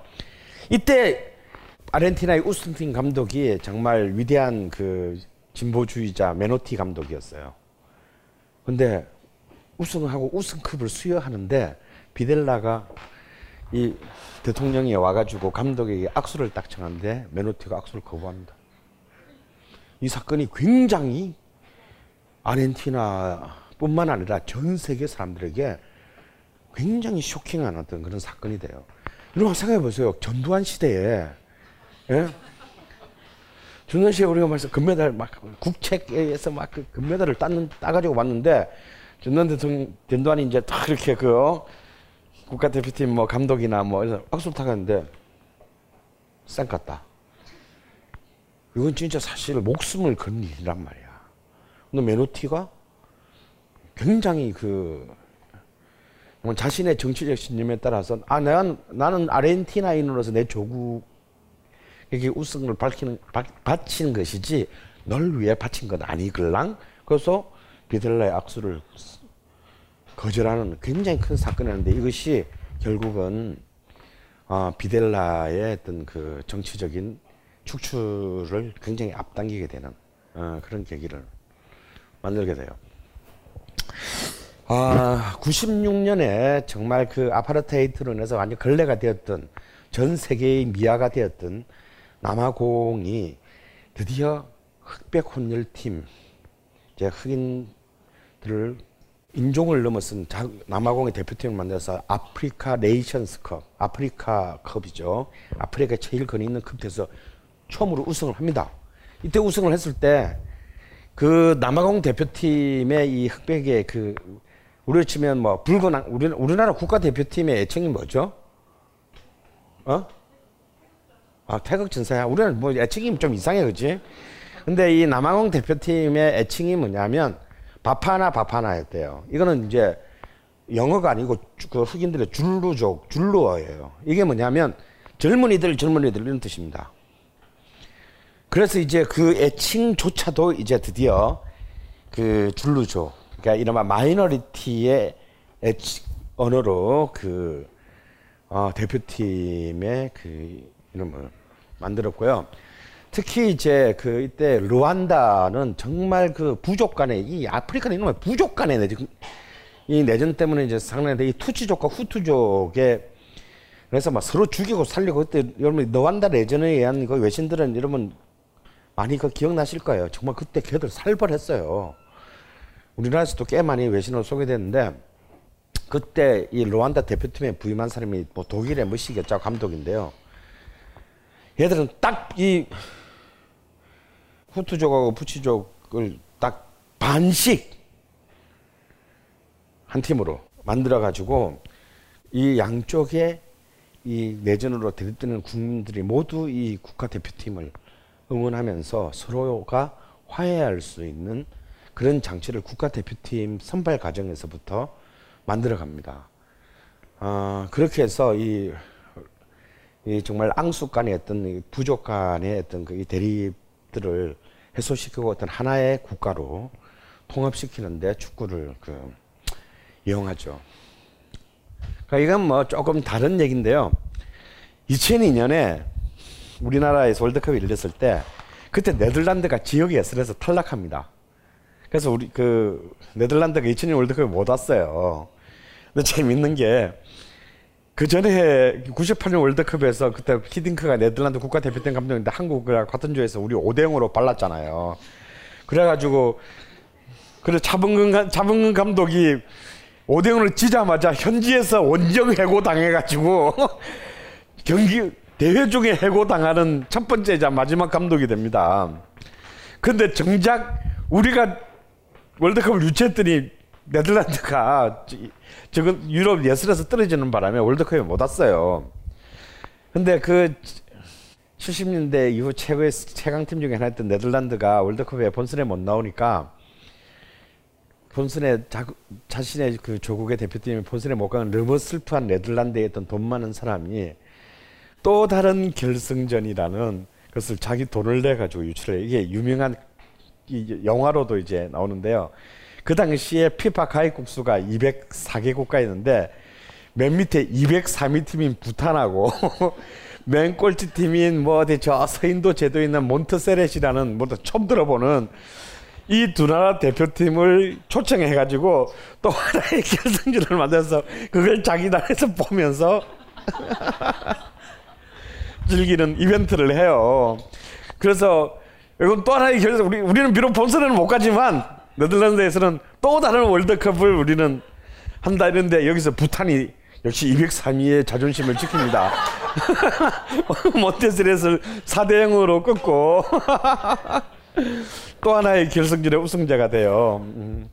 Speaker 5: 이때 아르헨티나의 우승팀 감독이 정말 위대한 그 진보주의자 메노티 감독이었어요. 근데 우승하고 우승컵을 수여하는데 비델라가 이 대통령이 와가지고 감독에게 악수를 딱 청하는데 메노티가 악수를 거부합니다. 이 사건이 굉장히 아르헨티나뿐만 아니라 전 세계 사람들에게 굉장히 쇼킹한 어떤 그런 사건이 돼요. 여러분 생각해 보세요. 전두환 시대에 예? 전두환 시대 우리가 말해서 금메달 막 국책에서 막 그 금메달을 따는 따가지고 왔는데 전두환 대통령 전두환이 이제 딱 이렇게 그 어? 국가대표팀 뭐 감독이나 뭐 이래서 악수를 타갔는데 쌩 갔다. 이건 진짜 사실 목숨을 건 일이란 말이야. 근데 메노티가 굉장히 그뭐 자신의 정치적 신념에 따라서 아 내가 나는 아르헨티나인으로서 내 조국 에게 우승을 밝히는 바, 바치는 것이지 널 위해 바친 건 아니글랑 그래서 비델라의 악수를 거절하는 굉장히 큰 사건이었는데 이것이 결국은 어, 비델라의 어떤 그 정치적인 축출을 굉장히 앞당기게 되는 어, 그런 계기를 만들게 돼요. 아, 96년에 정말 그 아파르테이트로 인해서 완전 걸레가 되었던 전 세계의 미아가 되었던 남아공이 드디어 흑백 혼혈팀, 이제 흑인들을 인종을 넘어선 자- 남아공의 대표팀을 만들어서 아프리카 네이션스컵, 아프리카 컵이죠. 아프리카 제일 근위 있는 컵에서 처음으로 우승을 합니다. 이때 우승을 했을 때 그 남아공 대표팀의 이 흑백의 그 우리로 치면 뭐 붉은 악- 우리 우리나라 국가 대표팀의 애칭이 뭐죠? 어? 아 태극 전사야. 우리는 뭐 애칭이 좀 이상해, 그지? 근데 이 남아공 대표팀의 애칭이 뭐냐면 바파나 바파나였대요. 이거는 이제 영어가 아니고 주- 그 흑인들의 줄루족, 줄루어예요. 이게 뭐냐면 젊은이들, 젊은이들 이런 뜻입니다. 그래서 이제 그 애칭조차도 이제 드디어 그 줄루족, 그러니까 이른바 마이너리티의 애칭 언어로 그 어, 대표팀의 그 이름을 만들었고요. 특히 이제 그 이때 르완다는 정말 그 부족 간의 이 아프리카는 이놈의 부족 간의 내전 이 내전 때문에 이제 상당히 이 투치족과 후투족의 그래서 막 서로 죽이고 살리고 그때 여러분 르완다 내전에 의한 그 외신들은 여러분 많이 그 기억나실 거예요. 정말 그때 걔들 살벌했어요. 우리나라에서도 꽤 많이 외신으로 소개됐는데 그때 이 르완다 대표팀에 부임한 사람이 뭐 독일의 머시겠자 감독인데요. 얘들은 딱 이 후투족하고 부치족을 딱 반씩 한 팀으로 만들어 가지고 이 양쪽에 이 내전으로 들이뜨는 국민들이 모두 이 국가 대표팀을 응원하면서 서로가 화해할 수 있는 그런 장치를 국가 대표팀 선발 과정에서부터 만들어 갑니다. 아, 그렇게 해서 이, 이 정말 앙숙 간의 어떤 이 부족 간의 어떤 그이 대립들을 해소시키고 어떤 하나의 국가로 통합시키는데 축구를 그 이용하죠. 그러니까 이건 뭐 조금 다른 얘기인데요. 2002년에 우리나라에서 월드컵이 열렸을 때 그때 네덜란드가 지역 예선에서 탈락합니다. 그래서 우리 그 네덜란드가 2002년 월드컵에 못 왔어요. 근데 재밌는 게 그 전에 98년 월드컵에서 그때 히딩크가 네덜란드 국가대표팀 감독인데 한국과 같은 조에서 우리 5대 0으로 발랐잖아요. 그래가지고 그래 차범근 차범근 감독이 5대 0을 지자마자 현지에서 원정 해고 당해가지고 경기 대회 중에 해고 당하는 첫 번째자 마지막 감독이 됩니다. 근데 정작 우리가 월드컵을 유치했더니 네덜란드가 지금 유럽 예선에서 떨어지는 바람에 월드컵에 못 왔어요. 근데 그 70년대 이후 최고의 최강팀 중에 하나였던 네덜란드가 월드컵에 본선에 못 나오니까 본선에 자, 자신의 그 조국의 대표팀이 본선에 못 가는 너무 슬프한 네덜란드에 있던 돈 많은 사람이 또 다른 결승전이라는 것을 자기 돈을 내 가지고 유출해 이게 유명한 이 영화로도 이제 나오는데요. 그 당시에 피파 가입국 수가 204개 국가였는데 맨 밑에 203위 팀인 부탄하고 맨 꼴찌 팀인 뭐 어디 저 서인도 제도에 있는 몬트세렛이라는 뭐 처음 들어보는 이 두 나라 대표팀을 초청해 가지고 또 하나의 결승전을 만들어서 그걸 자기 나라에서 보면서 즐기는 이벤트를 해요. 그래서 이건 또 하나의 결승 우리 우리는 비록 본선에는 못 가지만 네덜란드에서는 또 다른 월드컵을 우리는 한다 이런데 여기서 부탄이 역시 203위의 자존심을 지킵니다. 몬테스렛을 4대 0으로 끊고 또 하나의 결승전의 우승자가 돼요. 음,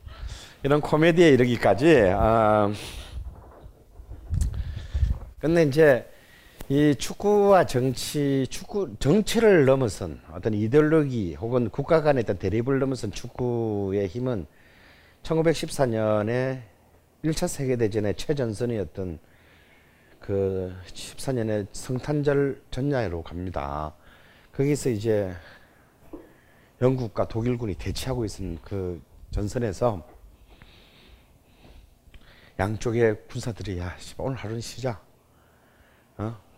Speaker 5: 이런 코미디에 이르기까지. 아, 근데 이제 이 축구와 정치, 축구 정치를 넘어선 어떤 이데올로기 혹은 국가 간의 어떤 대립을 넘어선 축구의 힘은 1914년에 1차 세계 대전의 최전선이었던 그 14년의 성탄절 전야로 갑니다. 거기서 이제 영국과 독일군이 대치하고 있는 그 전선에서 양쪽의 군사들이 야 오늘 하루는 쉬자. 어?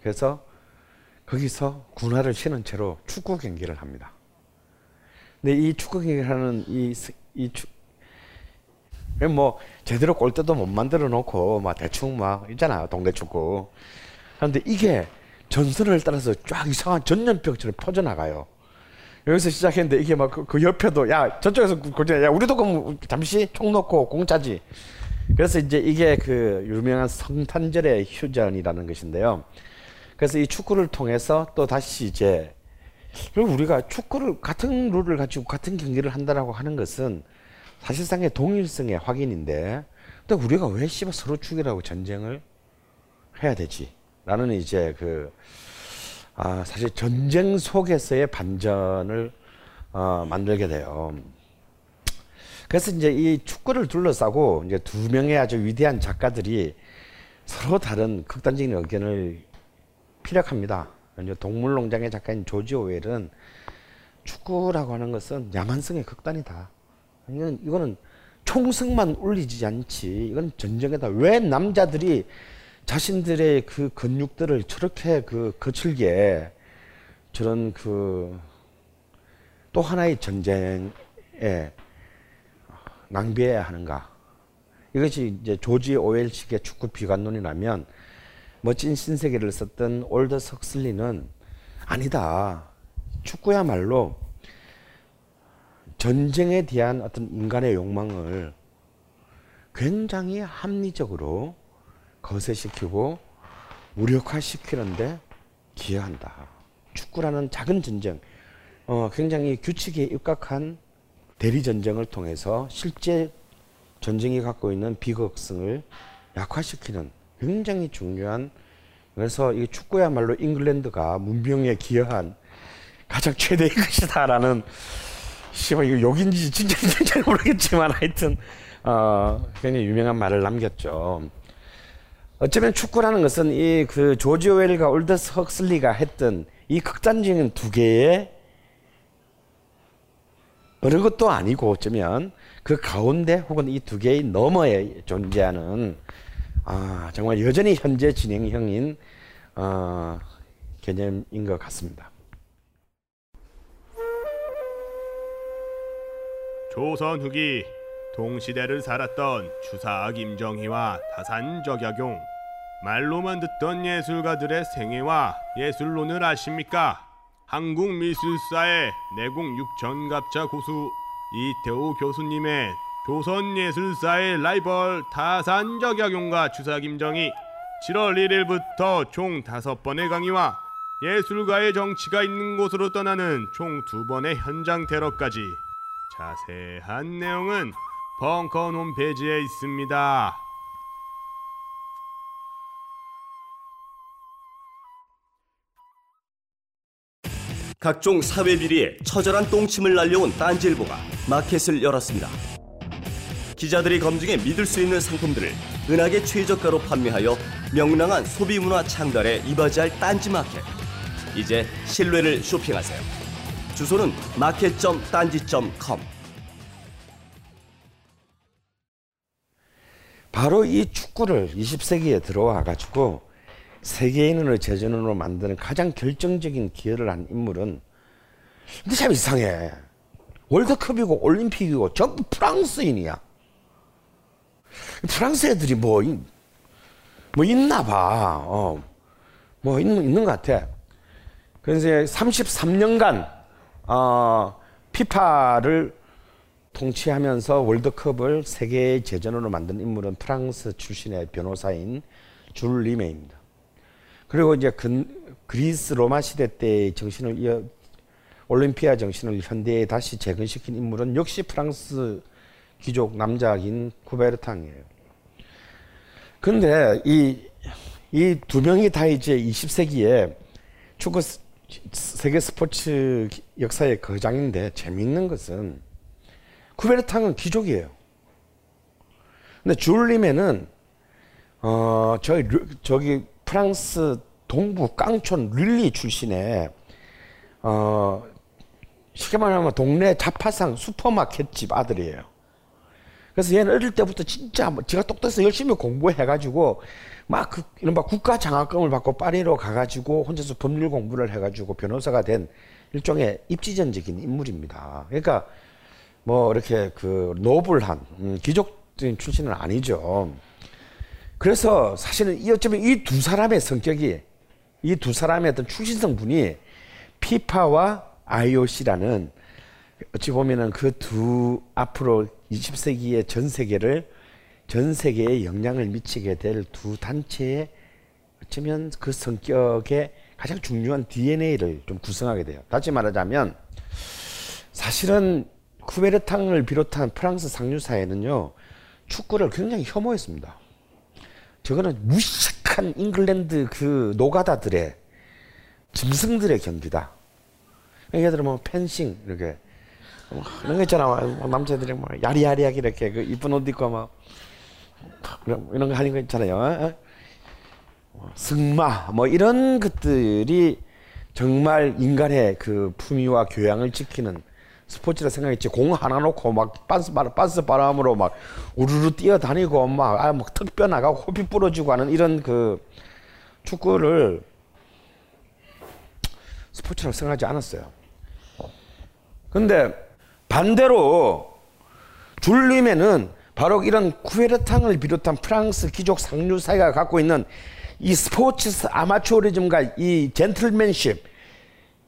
Speaker 5: 그래서 거기서 군화를 신은 채로 축구 경기를 합니다. 근데 이 축구 경기를 하는 이, 이 축, 뭐 제대로 골대도 못 만들어 놓고 막 대충 막 있잖아요 동네 축구. 그런데 이게 전선을 따라서 쫙 이상한 전염병처럼 퍼져나가요. 여기서 시작했는데 이게 막 그 옆에도 야 저쪽에서 골대 야 우리도 그럼 잠시 총 놓고 공짜지. 그래서 이제 이게 그 유명한 성탄절의 휴전이라는 것인데요. 그래서 이 축구를 통해서 또 다시 이제 그리고 우리가 축구를 같은 룰을 가지고 같은 경기를 한다라고 하는 것은 사실상의 동일성의 확인인데 근데 우리가 왜 씨발 서로 죽이라고 전쟁을 해야 되지? 라는 이제 그 아, 사실 전쟁 속에서의 반전을 어, 만들게 돼요. 그래서 이제 이 축구를 둘러싸고 이제 두 명의 아주 위대한 작가들이 서로 다른 극단적인 의견을 피력합니다. 동물농장의 작가인 조지 오웰은 축구라고 하는 것은 야만성의 극단이다. 이건 이거는 총성만 울리지 않지. 이건 전쟁에다 왜 남자들이 자신들의 그 근육들을 저렇게 그 거칠게 저런 그 또 하나의 전쟁에 낭비해야 하는가? 이것이 이제 조지 오웰식의 축구 비관론이라면 멋진 신세계를 썼던 올더 석슬리는 아니다. 축구야말로 전쟁에 대한 어떤 인간의 욕망을 굉장히 합리적으로 거세시키고 무력화시키는데 기여한다. 축구라는 작은 전쟁, 어, 굉장히 규칙에 입각한 대리 전쟁을 통해서 실제 전쟁이 갖고 있는 비극성을 약화시키는 굉장히 중요한 그래서 이 축구야말로 잉글랜드가 문명에 기여한 가장 최대의 것이다라는 씨발 이거 욕인지 진짜인지 잘 모르겠지만 하여튼 어, 굉장히 유명한 말을 남겼죠. 어쩌면 축구라는 것은 이 그 조지 오웰과 올더스 헉슬리가 했던 이 극단적인 두 개의 어느 것도 아니고 어쩌면 그 가운데 혹은 이 두 개의 너머에 존재하는 아 정말 여전히 현재 진행형인 어, 개념인 것 같습니다.
Speaker 3: 조선 후기 동시대를 살았던 추사 김정희와 다산 적약용 말로만 듣던 예술가들의 생애와 예술론을 아십니까? 한국미술사의 내공 육전갑자 고수 이태호 교수님의 조선예술사의 라이벌 다산적약용과 추사 김정희 7월 1일부터 총 5번의 강의와 예술가의 정치가 있는 곳으로 떠나는 총 2번의 현장 테러까지 자세한 내용은 벙커 홈페이지에 있습니다.
Speaker 6: 각종 사회 비리에 처절한 똥침을 날려온 딴지일보가 마켓을 열었습니다. 기자들이 검증해 믿을 수 있는 상품들을 은하계 최저가로 판매하여 명랑한 소비 문화 창달에 이바지할 딴지 마켓. 이제 신뢰를 쇼핑하세요. 주소는 마켓.딴지.com.
Speaker 5: 바로 이 축구를 20세기에 들어와 가지고 세계인을 제전으로 만드는 가장 결정적인 기여를 한 인물은 근데 참 이상해. 월드컵이고 올림픽이고 전부 프랑스인이야. 프랑스 애들이 뭐, 이- 뭐 있나 봐. 어. 뭐 있는, 있는 것 같아. 그래서 33년간, 어, 피파를 통치하면서 월드컵을 세계의 제전으로 만든 인물은 프랑스 출신의 변호사인 줄 리메입니다. 그리고 이제 근, 그리스 로마 시대 때의 정신을 이어 올림피아 정신을 현대에 다시 재건시킨 인물은 역시 프랑스 귀족 남자인 쿠베르탕이에요. 근데 이 이 두 명이 다 이제 20세기에 축구 스- 세계 스포츠 기- 역사의 거장인데 재미있는 것은 쿠베르탕은 귀족이에요. 근데 줄리메는 어 저기 르- 저기 프랑스 동부 깡촌 릴리 출신의 어 쉽게 말하면 동네 자파상 슈퍼마켓집 아들이에요. 그래서 얘는 어릴 때부터 진짜 뭐 제가 똑똑해서 열심히 공부해가지고 막 그 이른바 국가 장학금을 받고 파리로 가가지고 혼자서 법률 공부를 해가지고 변호사가 된 일종의 입지전적인 인물입니다. 그러니까 뭐 이렇게 그 노블한 음, 귀족적인 출신은 아니죠. 그래서 사실은 이 어쩌면 이 두 사람의 성격이 이 두 사람의 어떤 출신 성분이 피파와 IOC라는 어찌 보면은 그 두 앞으로 20세기의 전 세계를 전 세계에 영향을 미치게 될 두 단체의 어쩌면 그 성격의 가장 중요한 DNA를 좀 구성하게 돼요. 다시 말하자면 사실은 쿠베르탕을 비롯한 프랑스 상류사회는요 축구를 굉장히 혐오했습니다. 저거는 무식한 잉글랜드 그 노가다들의 짐승들의 경기다. 예를 들어 뭐 펜싱 이렇게 뭐 이런 거 있잖아. 뭐 남자들이 뭐 야리야리하게 이렇게 그 이쁜 옷 입고 막 이런 이런 거 하는 거 있잖아요. 어? 뭐 승마 뭐 이런 것들이 정말 인간의 그 품위와 교양을 지키는 스포츠라 생각했지 공 하나 놓고 막 반스 바람, 반스 바람으로 막 우르르 뛰어다니고 막, 아, 막 턱뼈 나가고 호피 부러지고 하는 이런 그 축구를 스포츠라고 생각하지 않았어요. 근데 반대로 줄림에는 바로 이런 쿠에르탕을 비롯한 프랑스 귀족 상류 사회가 갖고 있는 이 스포츠 아마추어리즘과 이 젠틀맨십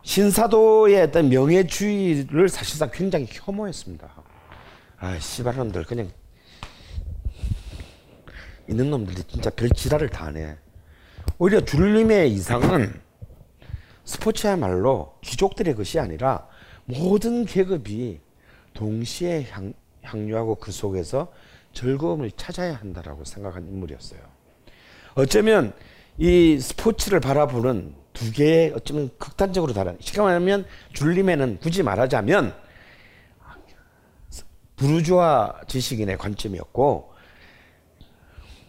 Speaker 5: 신사도의 어떤 명예주의를 사실상 굉장히 혐오했습니다. 아, 씨발놈들 그냥 있는 놈들이 진짜 별 지랄을 다 하네. 오히려 줄림의 이상은 스포츠야말로 귀족들의 것이 아니라 모든 계급이 동시에 향, 향유하고 그 속에서 즐거움을 찾아야 한다라고 생각한 인물이었어요. 어쩌면 이 스포츠를 바라보는 두 개의 어쩌면 극단적으로 다른 쉽게 말하면 줄림에는 굳이 말하자면 부르주아 지식인의 관점이었고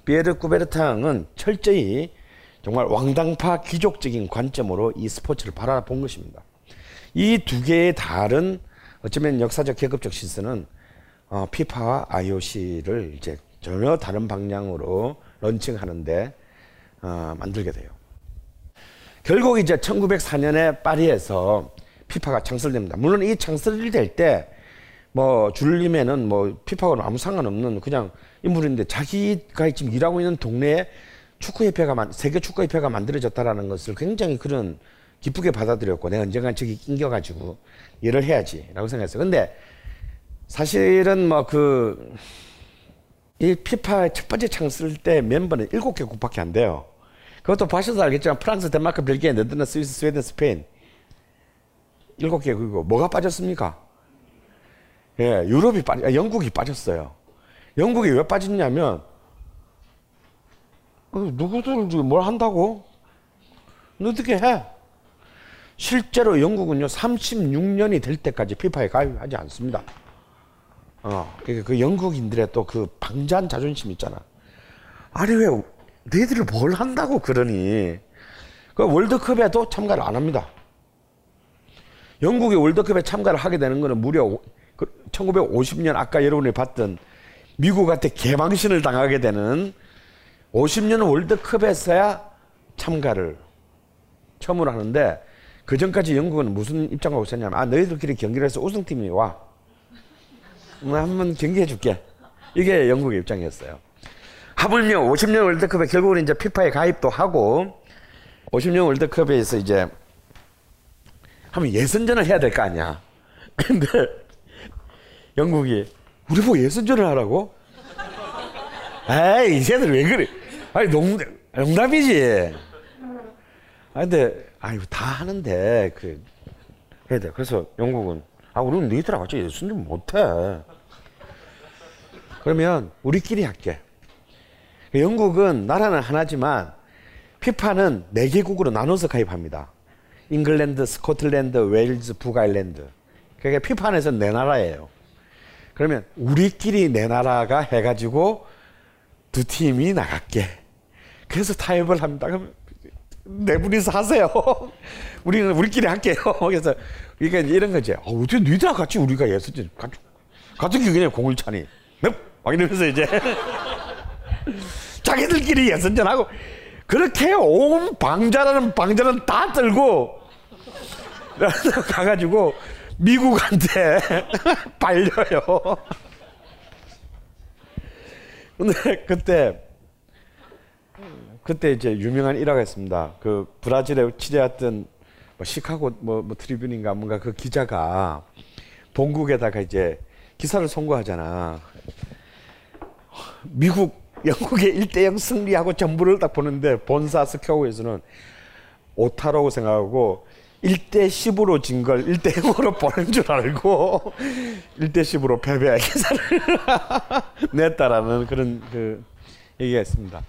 Speaker 5: 비에르 쿠베르탕은 철저히 정말 왕당파 귀족적인 관점으로 이 스포츠를 바라본 것입니다. 이 두 개의 다른 어쩌면 역사적 계급적 시선은 어, 피파와 IOC를 이제 전혀 다른 방향으로 런칭하는데 어, 만들게 돼요. 결국 이제 1904년에 파리에서 피파가 창설됩니다. 물론 이 창설이 될때 뭐 줄림에는 뭐 피파가 아무 상관없는 그냥 인물인데 자기가 지금 일하고 있는 동네에 축구협회가 만, 세계 축구협회가 만들어졌다라는 것을 굉장히 그런 기쁘게 받아들였고 내가 언젠간 저기 낑겨가지고 일을 해야지라고 생각했어요. 근데 사실은 뭐 그 이 피파 첫 번째 창설 때 멤버는 일곱 개국밖에 안 돼요. 그것도 봐셔서 알겠지만 프랑스, 덴마크, 벨기에, 네덜란드, 스위스, 스웨덴, 스페인 일곱 개국이고 뭐가 빠졌습니까? 예, 유럽이 빠져, 아, 영국이 빠졌어요. 영국이 왜 빠졌냐면 어, 누구들 뭘 한다고? 어떻게 해? 실제로 영국은요 36년이 될 때까지 피파에 가입하지 않습니다. 어, 그, 그 영국인들의 또 그 방자한 자존심 있잖아. 아니 왜 너희들이 뭘 한다고 그러니? 그 월드컵에도 참가를 안 합니다. 영국이 월드컵에 참가를 하게 되는 것은 무려 1950년 아까 여러분이 봤던 미국한테 개망신을 당하게 되는 50년 월드컵에서야 참가를 처음으로 하는데 그 전까지 영국은 무슨 입장하고 있었냐면 아 너희들끼리 경기를 해서 우승팀이 와. 뭐 한번 경기해 줄게. 이게 영국의 입장이었어요. 하물며 50년 월드컵에 결국은 이제 피파에 가입도 하고 50년 월드컵에서 이제 하면 예선전을 해야 될 거 아니야. 근데 영국이 우리 보고 예선전을 하라고? 에이, 이 새들 왜 그래? 아니, 농, 농담이지. 아, 근데, 아유, 다 하는데, 그, 해야 돼. 그래서 영국은, 아, 우리는 너희들하고 같이 예선전 못해. 그러면 우리끼리 할게. 영국은 나라는 하나지만 피파는 네 개국으로 나눠서 가입합니다. 잉글랜드, 스코틀랜드, 웨일즈, 북아일랜드. 그러니까 피파 안에서 네 나라예요. 그러면 우리끼리 네 나라가 해가지고 두 팀이 나갈게. 그래서 타협을 합니다. 그럼 네 분이서 하세요. 우리는 우리끼리 할게요. 그래서 그러니까 이런 거지. 어, 어떻게 너희들하고 같이 우리가 예수지 같이 같은 그냥 공을 차니. 넵! 막 이러면서 이제 자기들끼리 예선전하고 그렇게 온 방자라는 방자는 다 들고 가가지고 미국한테 발려요. 근데 그때 그때 이제 유명한 일화가 있습니다. 그 브라질에 취재했던 뭐 시카고 뭐, 뭐 트리뷴인가 뭔가 그 기자가 본국에다가 이제 기사를 송고하잖아. 미국 영국의 1대0 승리하고 전부를 딱 보는데 본사 스카고에서는 오타라고 생각하고 1대 10으로 진 걸 1대 0으로 보는 줄 알고 1대 10으로 패배할 기사를 냈다라는 그런 그 얘기가 있습니다.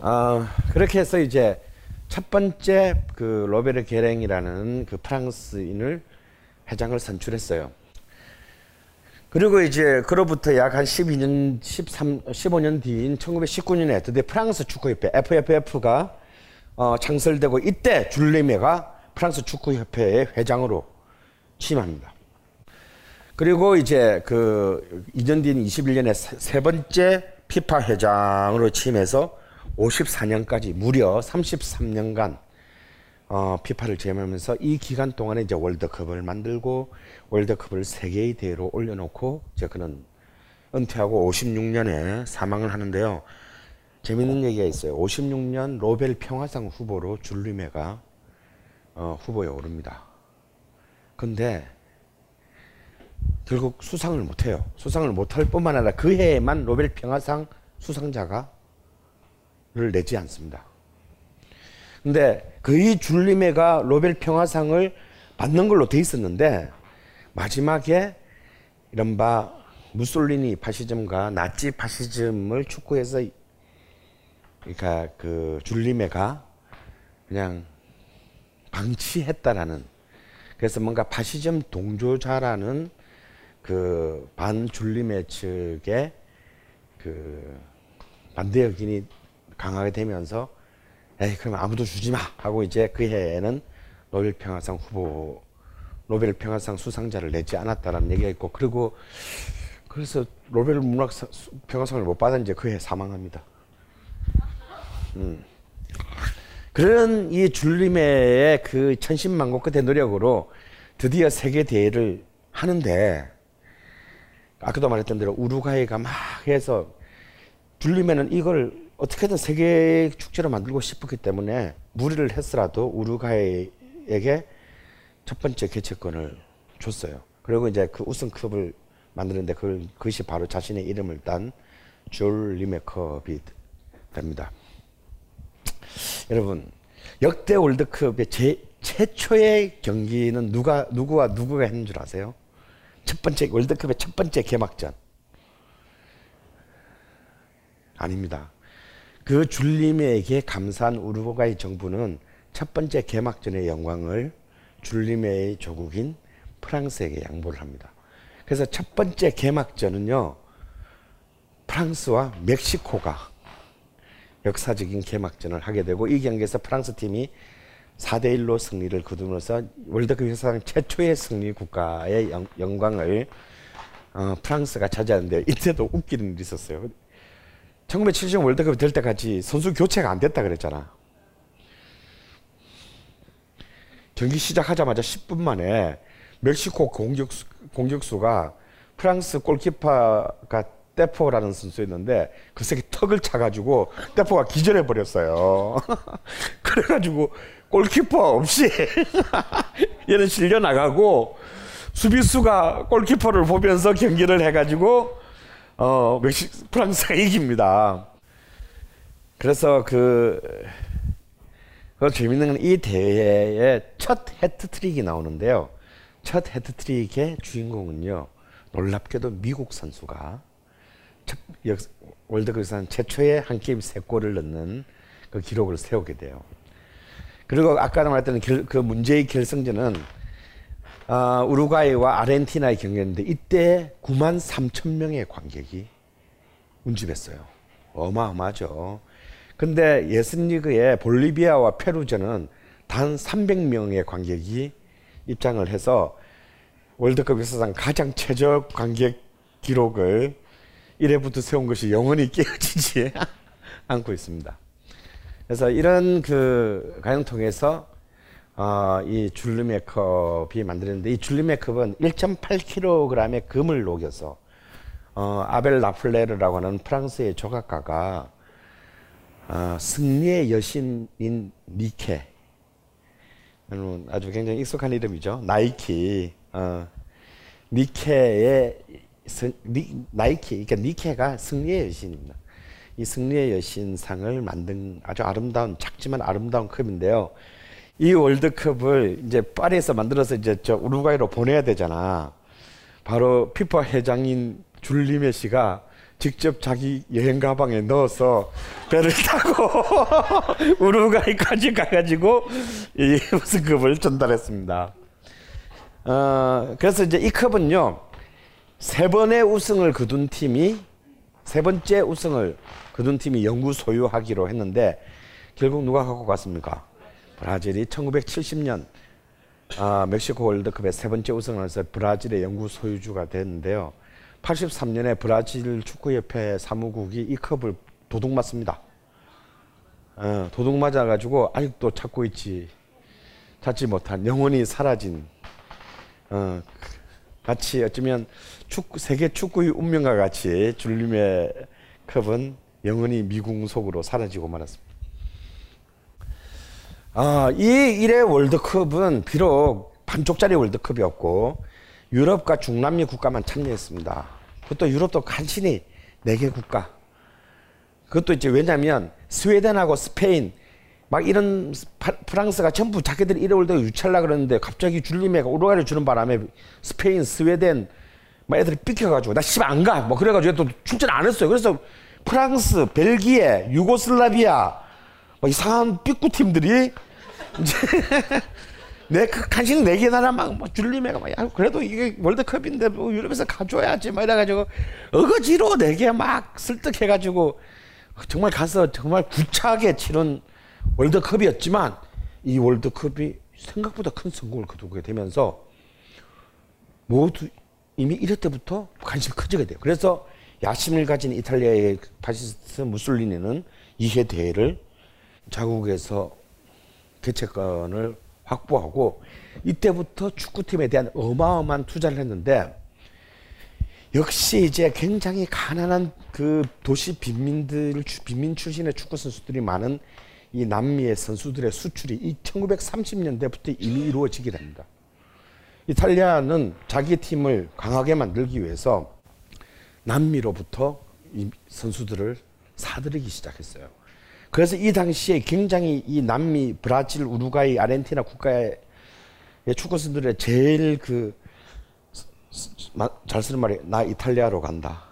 Speaker 5: 아, 그렇게 해서 이제 첫 번째 그 로베르 게랭이라는 그 프랑스인을 회장을 선출했어요. 그리고 이제 그로부터 약 한 12년, 13, 15년 뒤인 1919년에 드디어 프랑스 축구협회 FFF가 어, 창설되고 이때 줄레메가 프랑스 축구협회의 회장으로 취임합니다. 그리고 이제 그 2년 뒤인 21년에 세, 세 번째 피파 회장으로 취임해서 54년까지 무려 33년간 어, 피파를 재임하면서 이 기간 동안에 이제 월드컵을 만들고 월드컵을 세계의 대회로 올려놓고 이제 그는 은퇴하고 56년에 사망을 하는데요. 재밌는 얘기가 있어요. 56년 노벨 평화상 후보로 줄리메가 어, 후보에 오릅니다. 근데 결국 수상을 못해요. 수상을 못할 뿐만 아니라 그 해에만 노벨 평화상 수상자가 를 내지 않습니다. 근데 그이 줄리메가 노벨 평화상을 받는 걸로 돼 있었는데 마지막에 이른바 무솔리니 파시즘과 나치 파시즘을 축구해서 그러니까 그 줄리메가 그냥 방치했다라는 그래서 뭔가 파시즘 동조자라는 그 반줄리메 측의 그 반대 의견이 강하게 되면서 에이 그럼 아무도 주지 마 하고 이제 그 해에는 노벨 평화상 후보 노벨 평화상 수상자를 내지 않았다라는 얘기가 있고 그리고 그래서 노벨 문학 평화상을 못 받아 이제 그 해 사망합니다. 음. 그런 이 줄림의 그 천신만고 끝의 노력으로 드디어 세계 대회를 하는데 아까도 말했던 대로 우루과이가 막 해서 줄림에는 이걸 어떻게든 세계 축제로 만들고 싶었기 때문에 무리를 했으라도 우루과이에게 첫 번째 개최권을 줬어요. 그리고 이제 그 우승컵을 만드는데 그, 그것이 바로 자신의 이름을 딴줄 리메컵이 됩니다. 여러분 역대 월드컵의 제, 최초의 경기는 누가 누구와 누구가 했는 줄 아세요? 첫 번째 월드컵의 첫 번째 개막전 아닙니다. 그 줄림에게 감사한 우루과이 정부는 첫 번째 개막전의 영광을 줄림의 조국인 프랑스에게 양보를 합니다. 그래서 첫 번째 개막전은요, 프랑스와 멕시코가 역사적인 개막전을 하게 되고 이 경기에서 프랑스 팀이 4대 1로 승리를 거두면서 월드컵 역사상 최초의 승리 국가의 영, 광을 어, 프랑스가 차지하는데 이때도 웃기는 일이 있었어요. 1970 월드컵이 될 때까지 선수 교체가 안 됐다 그랬잖아. 경기 시작하자마자 10분 만에 멕시코 공격수, 공격수가 프랑스 골키퍼가 데포라는 선수였는데 그 새끼 턱을 차가지고 데포가 기절해 버렸어요. 그래가지고 골키퍼 없이 얘는 실려 나가고 수비수가 골키퍼를 보면서 경기를 해가지고 어, 멕시, 프랑스가 이깁니다. 그래서 그, 그 재밌는 건 이 대회의 첫 헤트트릭이 나오는데요. 첫 헤트트릭의 주인공은요, 놀랍게도 미국 선수가 첫, 월드컵에서 최초의 한 게임 세 골을 넣는 그 기록을 세우게 돼요. 그리고 아까 말했던 결, 그 문제의 결승전은 어, 우루과이와 아르헨티나의 경기였는데 이때 9만 3천 명의 관객이 운집했어요. 어마어마하죠. 근데 예선리그의 볼리비아와 페루전은 단 300명의 관객이 입장을 해서 월드컵 역사상 가장 최저 관객 기록을 1회부터 세운 것이 영원히 깨어지지 않고 있습니다. 그래서 이런 그 과정 통해서 어, 이 줄리메 컵이 만들었는데 이 줄리메 컵은 1.8kg의 금을 녹여서 어, 아벨 라플레르라고 하는 프랑스의 조각가가 어, 승리의 여신인 니케 아주 굉장히 익숙한 이름이죠 나이키 어, 니케의 스, 니, 나이키 그러니까 니케가 승리의 여신입니다. 이 승리의 여신상을 만든 아주 아름다운 작지만 아름다운 컵인데요. 이 월드컵을 이제 파리에서 만들어서 이제 저 우루과이로 보내야 되잖아. 바로 피파 회장인 줄 리메 씨가 직접 자기 여행 가방에 넣어서 배를 타고 우루과이까지 가가지고 이 우승컵을 전달했습니다. 어, 그래서 이제 이 컵은요, 세 번의 우승을 거둔 팀이, 세 번째 우승을 거둔 팀이 영구 소유하기로 했는데, 결국 누가 갖고 갔습니까? 브라질이 1970년 아, 멕시코 월드컵의 세 번째 우승을 해서 브라질의 영구 소유주가 됐는데요. 83년에 브라질 축구협회 사무국이 이 컵을 도둑 맞습니다. 어, 도둑 맞아가지고 아직도 찾고 있지. 찾지 못한 영원히 사라진 어, 같이 어쩌면 축구, 세계 축구의 운명과 같이 줄림의 컵은 영원히 미궁 속으로 사라지고 말았습니다. 아, 이 1회 월드컵은 비록 반쪽짜리 월드컵이었고 유럽과 중남미 국가만 참여했습니다. 그것도 유럽도 간신히 4개 국가. 그것도 이제 왜냐면 스웨덴하고 스페인 막 이런 파- 프랑스가 전부 자기들이 1회 월드컵 유치하려 그러는데 갑자기 줄리메가 우루과이를 주는 바람에 스페인, 스웨덴 막 애들이 삐켜가지고 나 씨발 안 가. 뭐 그래가지고 또 출전 안 했어요. 그래서 프랑스, 벨기에, 유고슬라비아 뭐 이상한 삐꾸 팀들이 이제 내그 간신히 네개 나라 막, 막 줄리메가 막 야, 그래도 이게 월드컵인데 뭐 유럽에서 가져야지 막 이래가지고 어거지로 네 개 막 설득해가지고 정말 가서 정말 구차하게 치른 월드컵이었지만 이 월드컵이 생각보다 큰 성공을 거두게 되면서 모두 이미 1회 때부터 관심이 커지게 돼요. 그래서 야심을 가진 이탈리아의 파시스트 무솔리니는 2회 대회를 자국에서 개최권을 확보하고 이때부터 축구팀에 대한 어마어마한 투자를 했는데 역시 이제 굉장히 가난한 그 도시 빈민들 주- 빈민 출신의 축구 선수들이 많은 이 남미의 선수들의 수출이 이 1930년대부터 이미 이루어지게 됩니다. 이탈리아는 자기 팀을 강하게 만들기 위해서 남미로부터 이 선수들을 사들이기 시작했어요. 그래서 이 당시에 굉장히 이 남미, 브라질, 우루과이, 아르헨티나 국가의 축구 선수들의 제일 그 잘 쓰는 말이 나 이탈리아로 간다.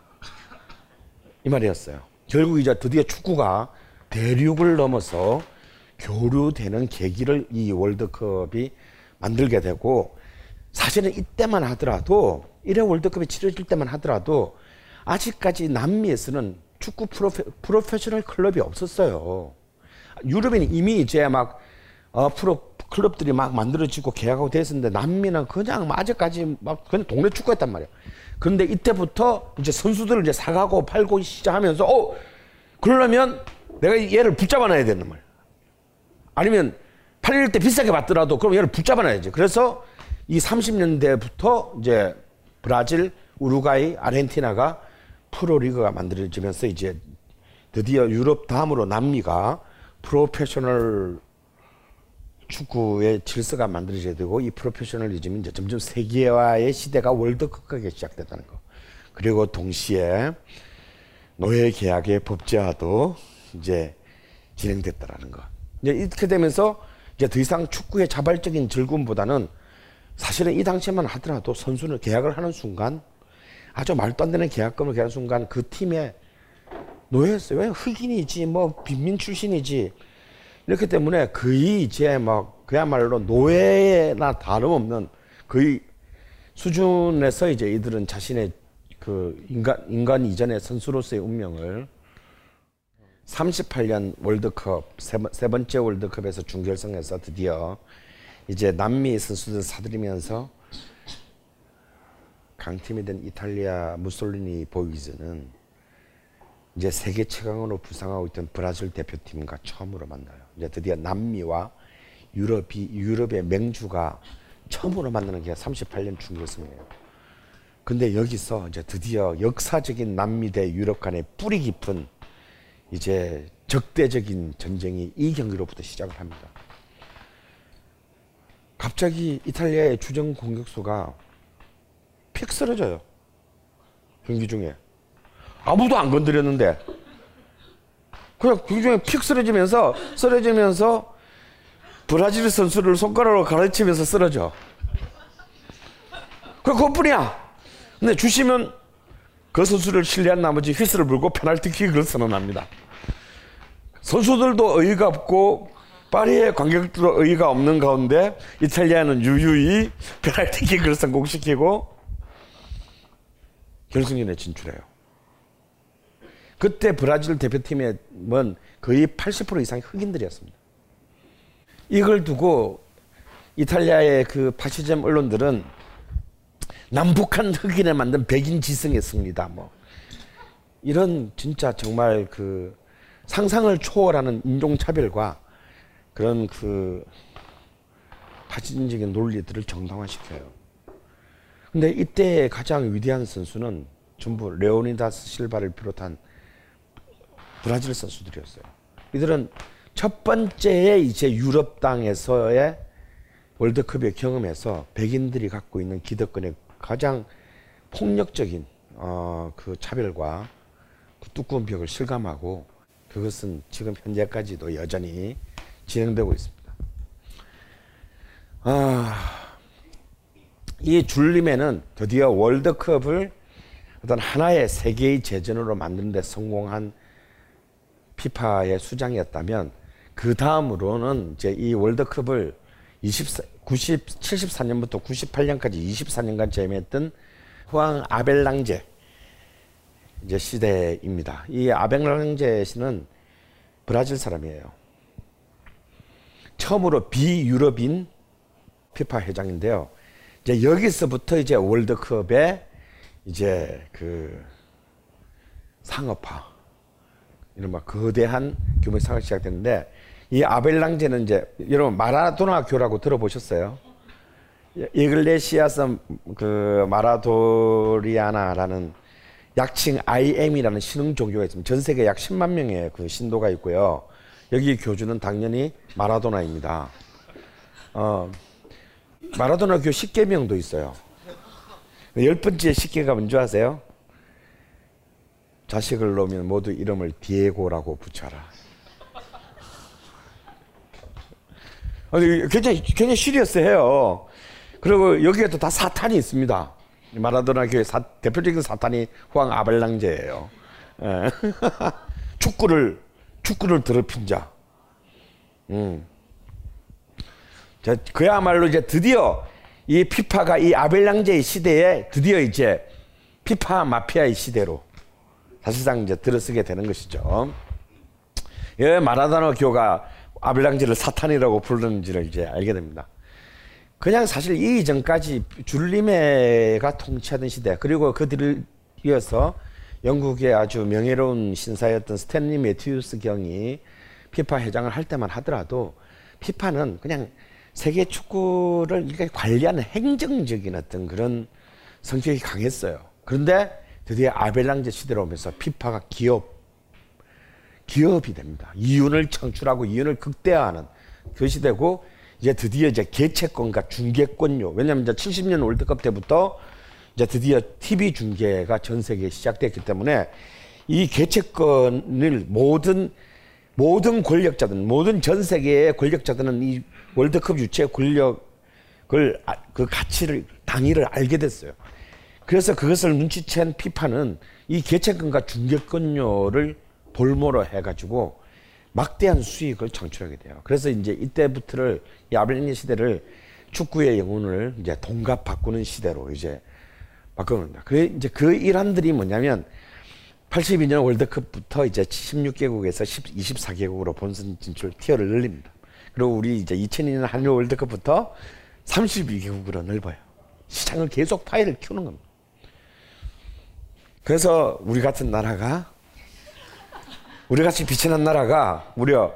Speaker 5: 이 말이었어요. 결국 이제 드디어 축구가 대륙을 넘어서 교류되는 계기를 이 월드컵이 만들게 되고 사실은 이때만 하더라도 1회 월드컵이 치러질 때만 하더라도 아직까지 남미에서는 축구 프로페, 프로페셔널 클럽이 없었어요. 유럽에는 이미 이제 막 어, 프로 클럽들이 막 만들어지고 계약하고 됐었는데 남미는 그냥 막 아직까지 막 그냥 동네 축구였단 말이야. 그런데 이때부터 이제 선수들을 이제 사가고 팔고 시작하면서 어 그러려면 내가 얘를 붙잡아놔야 되는 말. 아니면 팔릴 때 비싸게 받더라도 그럼 얘를 붙잡아놔야지. 그래서 이 30년대부터 이제 브라질, 우루과이, 아르헨티나가 프로리그가 만들어지면서 이제 드디어 유럽 다음으로 남미가 프로페셔널 축구의 질서가 만들어져야 되고 이 프로페셔널리즘이 이제 점점 세계화의 시대가 월드컵하게 시작됐다는 거. 그리고 동시에 노예 계약의 법제화도 이제 진행됐다라는 거. 이제 이렇게 되면서 이제 더 이상 축구의 자발적인 즐거움보다는 사실은 이 당시에만 하더라도 선수는 계약을 하는 순간 아주 말도 안 되는 계약금을 계약하는 순간 그 팀에 노예였어요. 왜 흑인이지 뭐 빈민 출신이지 이렇기 때문에 거의 이제 막 그야말로 노예나 다름없는 거의 수준에서 이제 이들은 자신의 그 인간 인간 이전의 선수로서의 운명을 38년 월드컵 세, 번- 세 번째 월드컵에서 준결승에서 드디어 이제 남미 선수들 사들이면서 강팀이 된 이탈리아 무솔리니 보이즈는 이제 세계 최강으로 부상하고 있던 브라질 대표팀과 처음으로 만나요. 이제 드디어 남미와 유럽이 유럽의 맹주가 처음으로 만나는 게 38년 준결승이에요. 근데 여기서 이제 드디어 역사적인 남미 대 유럽 간의 뿌리 깊은 이제 적대적인 전쟁이 이 경기로부터 시작을 합니다. 갑자기 이탈리아의 주전 공격수가 픽 쓰러져요. 경기 중에. 아무도 안 건드렸는데. 그냥 경기 중에 픽 쓰러지면서, 쓰러지면서 브라질 선수를 손가락으로 가르치면서 쓰러져. 그, 그것뿐이야. 근데 주시면 그 선수를 신뢰한 나머지 휘슬을 불고 페널티킥을 선언합니다. 선수들도 어이가 없고 파리의 관객들도 어이가 없는 가운데 이탈리아는 유유히 페널티킥을 성공시키고 결승전에 진출해요. 그때 브라질 대표팀의 거의 80% 이상이 흑인들이었습니다. 이걸 두고 이탈리아의 그 파시즘 언론들은 남북한 흑인을 만든 백인 지성의 승리다. 뭐 이런 진짜 정말 그 상상을 초월하는 인종차별과 그런 그 파시즘적인 논리들을 정당화시켜요. 근데 이때 가장 위대한 선수는 전부 레오니다스 실바를 비롯한 브라질 선수들이었어요. 이들은 첫 번째에 이제 유럽 땅에서의 월드컵의 경험에서 백인들이 갖고 있는 기득권의 가장 폭력적인 어, 그 차별과 그 두꺼운 벽을 실감하고 그것은 지금 현재까지도 여전히 진행되고 있습니다. 아, 이 줄림에는 드디어 월드컵을 어떤 하나의 세계의 재전으로 만드는 데 성공한 피파의 수장이었다면 그 다음으로는 이제 이 월드컵을 24, 90, 74년부터 98년까지 24년간 재임했던 후앙 아벨랑제 이제 시대입니다. 이 아벨랑제 씨는 브라질 사람이에요. 처음으로 비유럽인 피파 회장인데요. 이제 여기서부터 이제 월드컵의 이제 그 상업화 이른바 거대한 규모의 상업이 시작됐는데 이 아벨랑제는 이제 여러분 마라도나 교라고 들어보셨어요? 이글레시아스 그 마라도리아나라는 약칭 IM이라는 신흥 종교가 있습니다. 전 세계 약 10만 명의 그 신도가 있고요. 여기 교주는 당연히 마라도나입니다. 어, 마라도나 교 10계명도 있어요. 열 번째 10계가 뭔지 아세요? 자식을 놓으면 모두 이름을 디에고라고 붙여라. 굉장히, 굉장히 시리어스해요. 그리고 여기에 또다 사탄이 있습니다. 마라도나 교회 사, 대표적인 사탄이 후앙 아벨랑제예요. 예. 축구를, 축구를 더럽힌 자. 음. 자, 그야말로 이제 드디어 이 피파가 이 아벨랑제의 시대에 드디어 이제 피파 마피아의 시대로 사실상 이제 들어서게 되는 것이죠. 예, 마라도나 교가 아벨랑제를 사탄이라고 부르는지를 이제 알게 됩니다. 그냥 사실 이 이전까지 줄리메가 통치하던 시대 그리고 그들을 이어서 영국의 아주 명예로운 신사였던 스탠리 매튜스 경이 피파 회장을 할 때만 하더라도 피파는 그냥 세계 축구를 관리하는 행정적인 어떤 그런 성격이 강했어요. 그런데 드디어 아벨랑제 시대로 오면서 피파가 기업, 기업이 됩니다. 이윤을 창출하고 이윤을 극대화하는 그 시대고 이제 드디어 이제 개최권과 중계권료. 왜냐하면 이제 70년 월드컵 때부터 이제 드디어 TV 중계가 전 세계에 시작됐기 때문에 이 개최권을 모든 모든 권력자들, 모든 전 세계의 권력자들은 이 월드컵 유치 권력을 아, 그 가치를 당위를 알게 됐어요. 그래서 그것을 눈치챈 피파는 이 개최권과 중계권료를 볼모로 해가지고 막대한 수익을 창출하게 돼요. 그래서 이제 이때부터를 이 아벨리니 시대를 축구의 영혼을 이제 동갑 바꾸는 시대로 이제 바꾸는다. 그래 이제 그 일환들이 뭐냐면 82년 월드컵부터 이제 16개국에서 10, 24개국으로 본선 진출 티어를 늘립니다. 그리고 우리 이제 2002년 한일 월드컵부터 32개국으로 넓어요. 시장을 계속 파이를 키우는 겁니다. 그래서 우리 같은 나라가 우리 같이 빛이 난 나라가 무려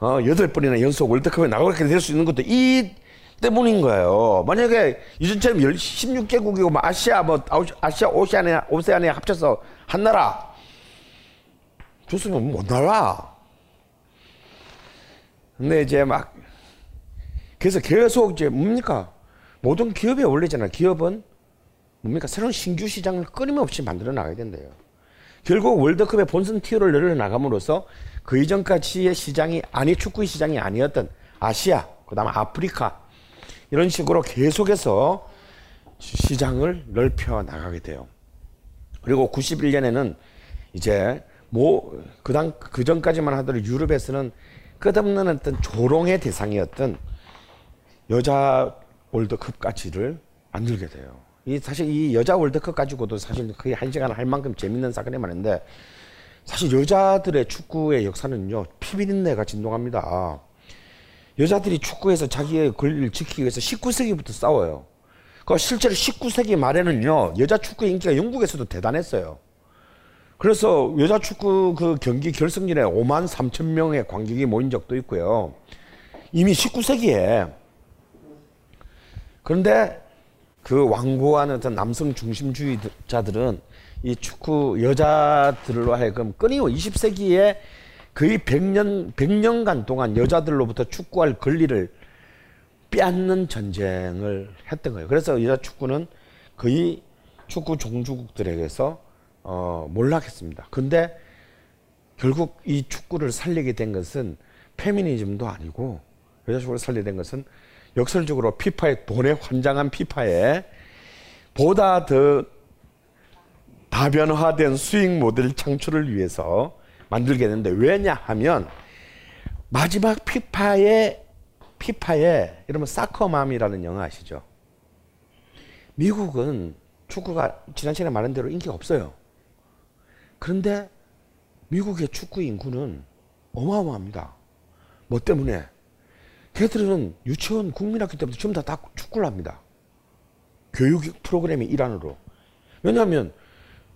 Speaker 5: 어, 번이나 연속 월드컵에 나가게 될 수 있는 것도 이 때문인 거예요. 만약에 이전처럼 16개국이고 뭐 아시아 뭐 아시아 오세아니아 오세아니아 합쳐서 한 나라 줬으면 못 나라. 근데 이제 막 그래서 계속 이제 뭡니까 모든 기업에 올리잖아. 기업은 뭡니까 새로운 신규 시장을 끊임없이 만들어 나가야 된대요. 결국 월드컵의 본선 티어를 늘려 나감으로써 그 이전까지의 시장이 아니 축구의 시장이 아니었던 아시아, 그다음 아프리카 이런 식으로 계속해서 시장을 넓혀 나가게 돼요. 그리고 91년에는 이제 뭐 그당 그 전까지만 하더라도 유럽에서는 끝없는 어떤 조롱의 대상이었던 여자 월드컵 까지를 만들게 돼요. 이 사실 이 여자 월드컵 가지고도 사실 거의 한 시간 할 만큼 재밌는 사건이 많은데 사실 여자들의 축구의 역사는요 피비린내가 진동합니다. 여자들이 축구에서 자기의 권리를 지키기 위해서 19세기부터 싸워요. 그 실제로 19세기 말에는요 여자 축구 인기가 영국에서도 대단했어요. 그래서 여자 축구 그 경기 결승전에 5만 3천 명의 관객이 모인 적도 있고요. 이미 19세기에 그런데 그 완고한 어떤 남성 중심주의자들은 이 축구 여자들로 하여금 끊임없이 20세기에 거의 100년 100년간 동안 여자들로부터 축구할 권리를 빼앗는 전쟁을 했던 거예요. 그래서 여자 축구는 거의 축구 종주국들에게서 어, 몰락했습니다. 근데 결국 이 축구를 살리게 된 것은 페미니즘도 아니고 여자 축구를 살리게 된 것은 역설적으로 피파의 돈에 환장한 피파에 보다 더 다변화된 수익 모델 창출을 위해서 만들게 되는데 왜냐하면 마지막 피파의 피파에 여러분 soccer mom이라는 영화 아시죠? 미국은 축구가 지난 시간에 말한 대로 인기가 없어요. 그런데 미국의 축구 인구는 어마어마합니다. 뭐 때문에? 걔들은 유치원 국민학교 때부터 전부 다, 다 축구를 합니다. 교육 프로그램의 일환으로. 왜냐하면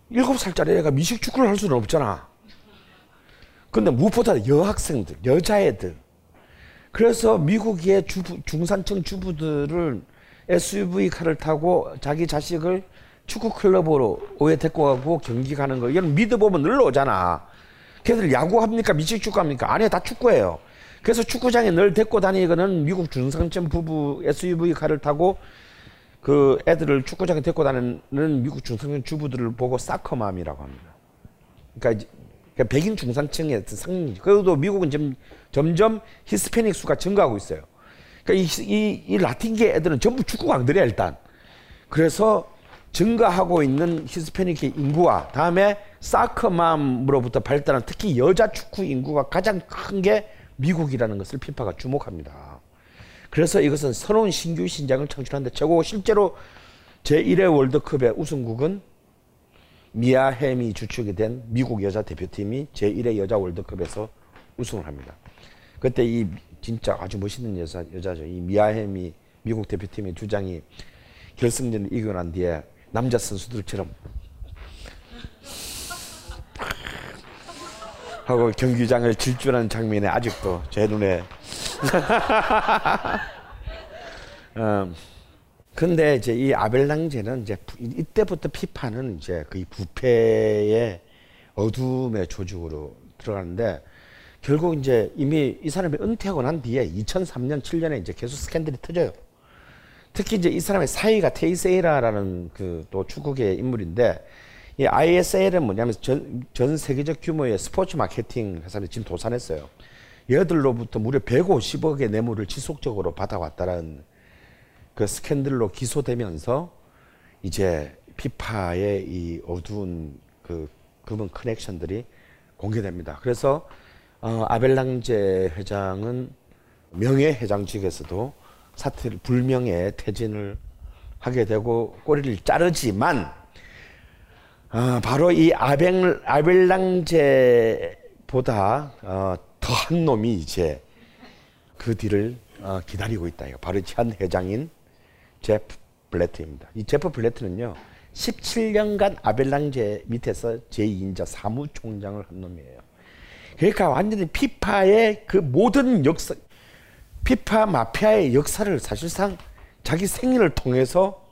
Speaker 5: 일곱 살짜리 애가 미식 축구를 할 수는 없잖아. 근데 무엇보다 여학생들, 여자애들. 그래서 미국의 주부, 중산층 주부들을 SUV 카를 타고 자기 자식을 축구 클럽으로 오해 데리고 가고 경기 가는 거. 이건 믿어보면 늘러 오잖아. 걔들 야구 합니까? 미식 축구 합니까? 아니에 다 축구예요. 그래서 축구장에 늘 데리고 다니거는 미국 중산층 부부 SUV 카를 타고 그 애들을 축구장에 데리고 다니는 미국 중산층 주부들을 보고 사커맘이라고 합니다. 그러니까 이제 그러니까 백인 중산층의 상징. 그래도 미국은 점, 점점 히스패닉 수가 증가하고 있어요. 그러니까 이, 이, 이 라틴계 애들은 전부 축구 강들이야 일단. 그래서 증가하고 있는 히스패닉의 인구와 다음에 사커맘으로부터 발달한 특히 여자 축구 인구가 가장 큰 게 미국이라는 것을 피파가 주목합니다. 그래서 이것은 새로운 신규 신장을 창출하는데 최고 실제로 제1회 월드컵의 우승국은 미아 햄이 주축이 된 미국 여자 대표팀이 제1회 여자 월드컵에서 우승을 합니다. 그때 이 진짜 아주 멋있는 여자, 여자죠. 이 미아 햄이 미국 대표팀의 주장이 결승전을 이기고 난 뒤에 남자 선수들처럼. 하고 경기장을 질주하는 장면이 아직도 제 눈에. 음, 근데 이제 이 아벨랑제는 이제 이때부터 피파는 이제 거의 부패의 어둠의 조직으로 들어가는데 결국 이제 이미 이 사람이 은퇴하고 난 뒤에 2003년 7년에 이제 계속 스캔들이 터져요. 특히 이제 이 사람의 사이가 테이세이라라는 그 또 축구계 인물인데 이 ISL은 뭐냐면 전, 전 세계적 규모의 스포츠 마케팅 회사를 지금 도산했어요. 얘들로부터 무려 150억의 뇌물을 지속적으로 받아왔다는 그 스캔들로 기소되면서 이제 피파의 이 어두운 그 금은 커넥션들이 공개됩니다. 그래서 어, 아벨랑제 회장은 명예 회장직에서도 사퇴를 불명예 퇴진을 하게 되고 꼬리를 자르지만 어, 바로 이 아벨 아벨랑제보다 어, 더한 놈이 이제 그 뒤를 어, 기다리고 있다. 이거 바로 현 회장인 제프 블레트입니다. 이 제프 블레트는요, 17년간 아벨랑제 밑에서 제2인자 사무총장을 한 놈이에요. 그러니까 완전히 피파의 그 모든 역사, 피파 마피아의 역사를 사실상 자기 생일을 통해서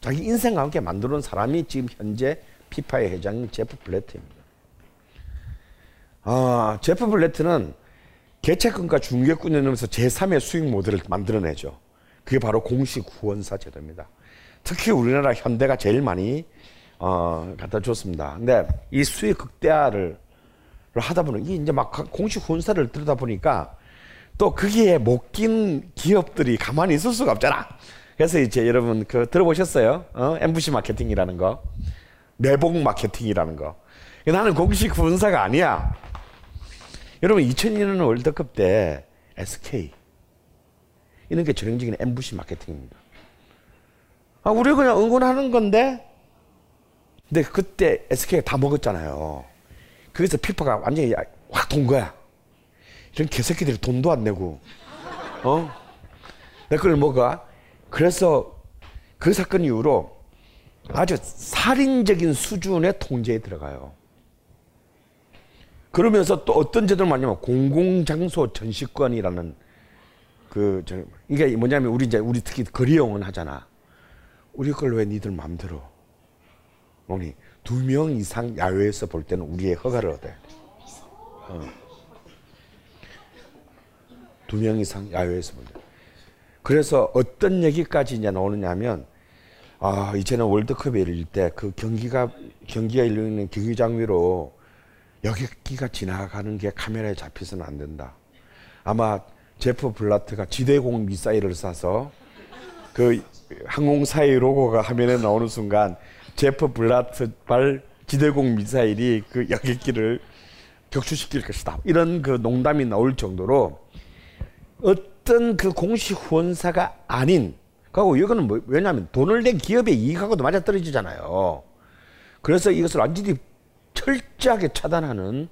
Speaker 5: 자기 인생과 함께 만들어 놓은 사람이 지금 현재 피파의 회장인 제프 블레트입니다. 아, 제프 블레트는 개체권과 중개권을 넣으면서 제3의 수익 모델을 만들어내죠. 그게 바로 공식 후원사 제도입니다. 특히 우리나라 현대가 제일 많이 어, 갖다 줬습니다. 근데 이 수익 극대화를 하다 보니 이 이제 막 공식 후원사를 들여다 보니까 또 거기에 못 낀 기업들이 가만히 있을 수가 없잖아. 그래서 이제 여러분 그 들어보셨어요? 어? MBC 마케팅이라는 거, 내복 마케팅이라는 거. 나는 공식 후원사가 아니야. 여러분 2002년 월드컵 때 SK 이런 게 전형적인 MBC 마케팅입니다. 아, 우리 그냥 응원하는 건데, 근데 그때 SK가 다 먹었잖아요. 그래서 피파가 완전히 확 돈 거야. 이런 개새끼들이 돈도 안 내고, 어? 내걸 뭐가? 그래서 그 사건 이후로 아주 살인적인 수준의 통제에 들어가요. 그러면서 또 어떤 제도를 말하냐면 공공장소 전시권이라는 그, 저, 이게 뭐냐면 우리 이제 우리 특히 거리용은 하잖아. 우리 걸 왜 니들 마음대로. 뭐니, 두 명 이상 야외에서 볼 때는 우리의 허가를 얻어야 돼. 어. 두 명 이상 야외에서 볼 때. 그래서 어떤 얘기까지 이제 나오느냐 하면, 아, 이제는 월드컵에 이를 때 그 경기가, 경기가 열리는 경기장 위로 여객기가 지나가는 게 카메라에 잡혀서는 안 된다. 아마 제프 블라트가 지대공 미사일을 쏴서 그 항공사의 로고가 화면에 나오는 순간 제프 블라트 발 지대공 미사일이 그 여객기를 격추시킬 것이다. 이런 그 농담이 나올 정도로 어떤 그 공식 후원사가 아닌 그리고 이거는 뭐 왜냐하면 돈을 낸 기업의 이익하고도 맞아 떨어지잖아요. 그래서 이것을 완전히 철저하게 차단하는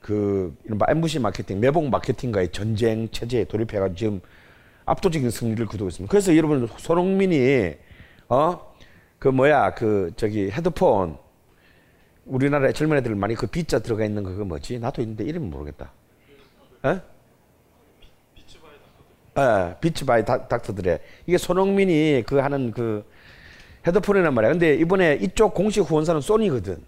Speaker 5: 그 이른바 MBC 마케팅, 매복 마케팅과의 전쟁 체제에 돌입해가지고 지금 압도적인 승리를 거두고 있습니다. 그래서 여러분 손흥민이 어 그 뭐야 그 저기 헤드폰 우리나라의 젊은 애들 많이 그 B자 들어가 있는 거그 뭐지? 나도 있는데 이름 모르겠다. 에? 예, Beats by 닥- Dr. Dre 이게 손흥민이 그 하는 그 헤드폰이란 말이야. 근데 이번에 이쪽 공식 후원사는 소니거든.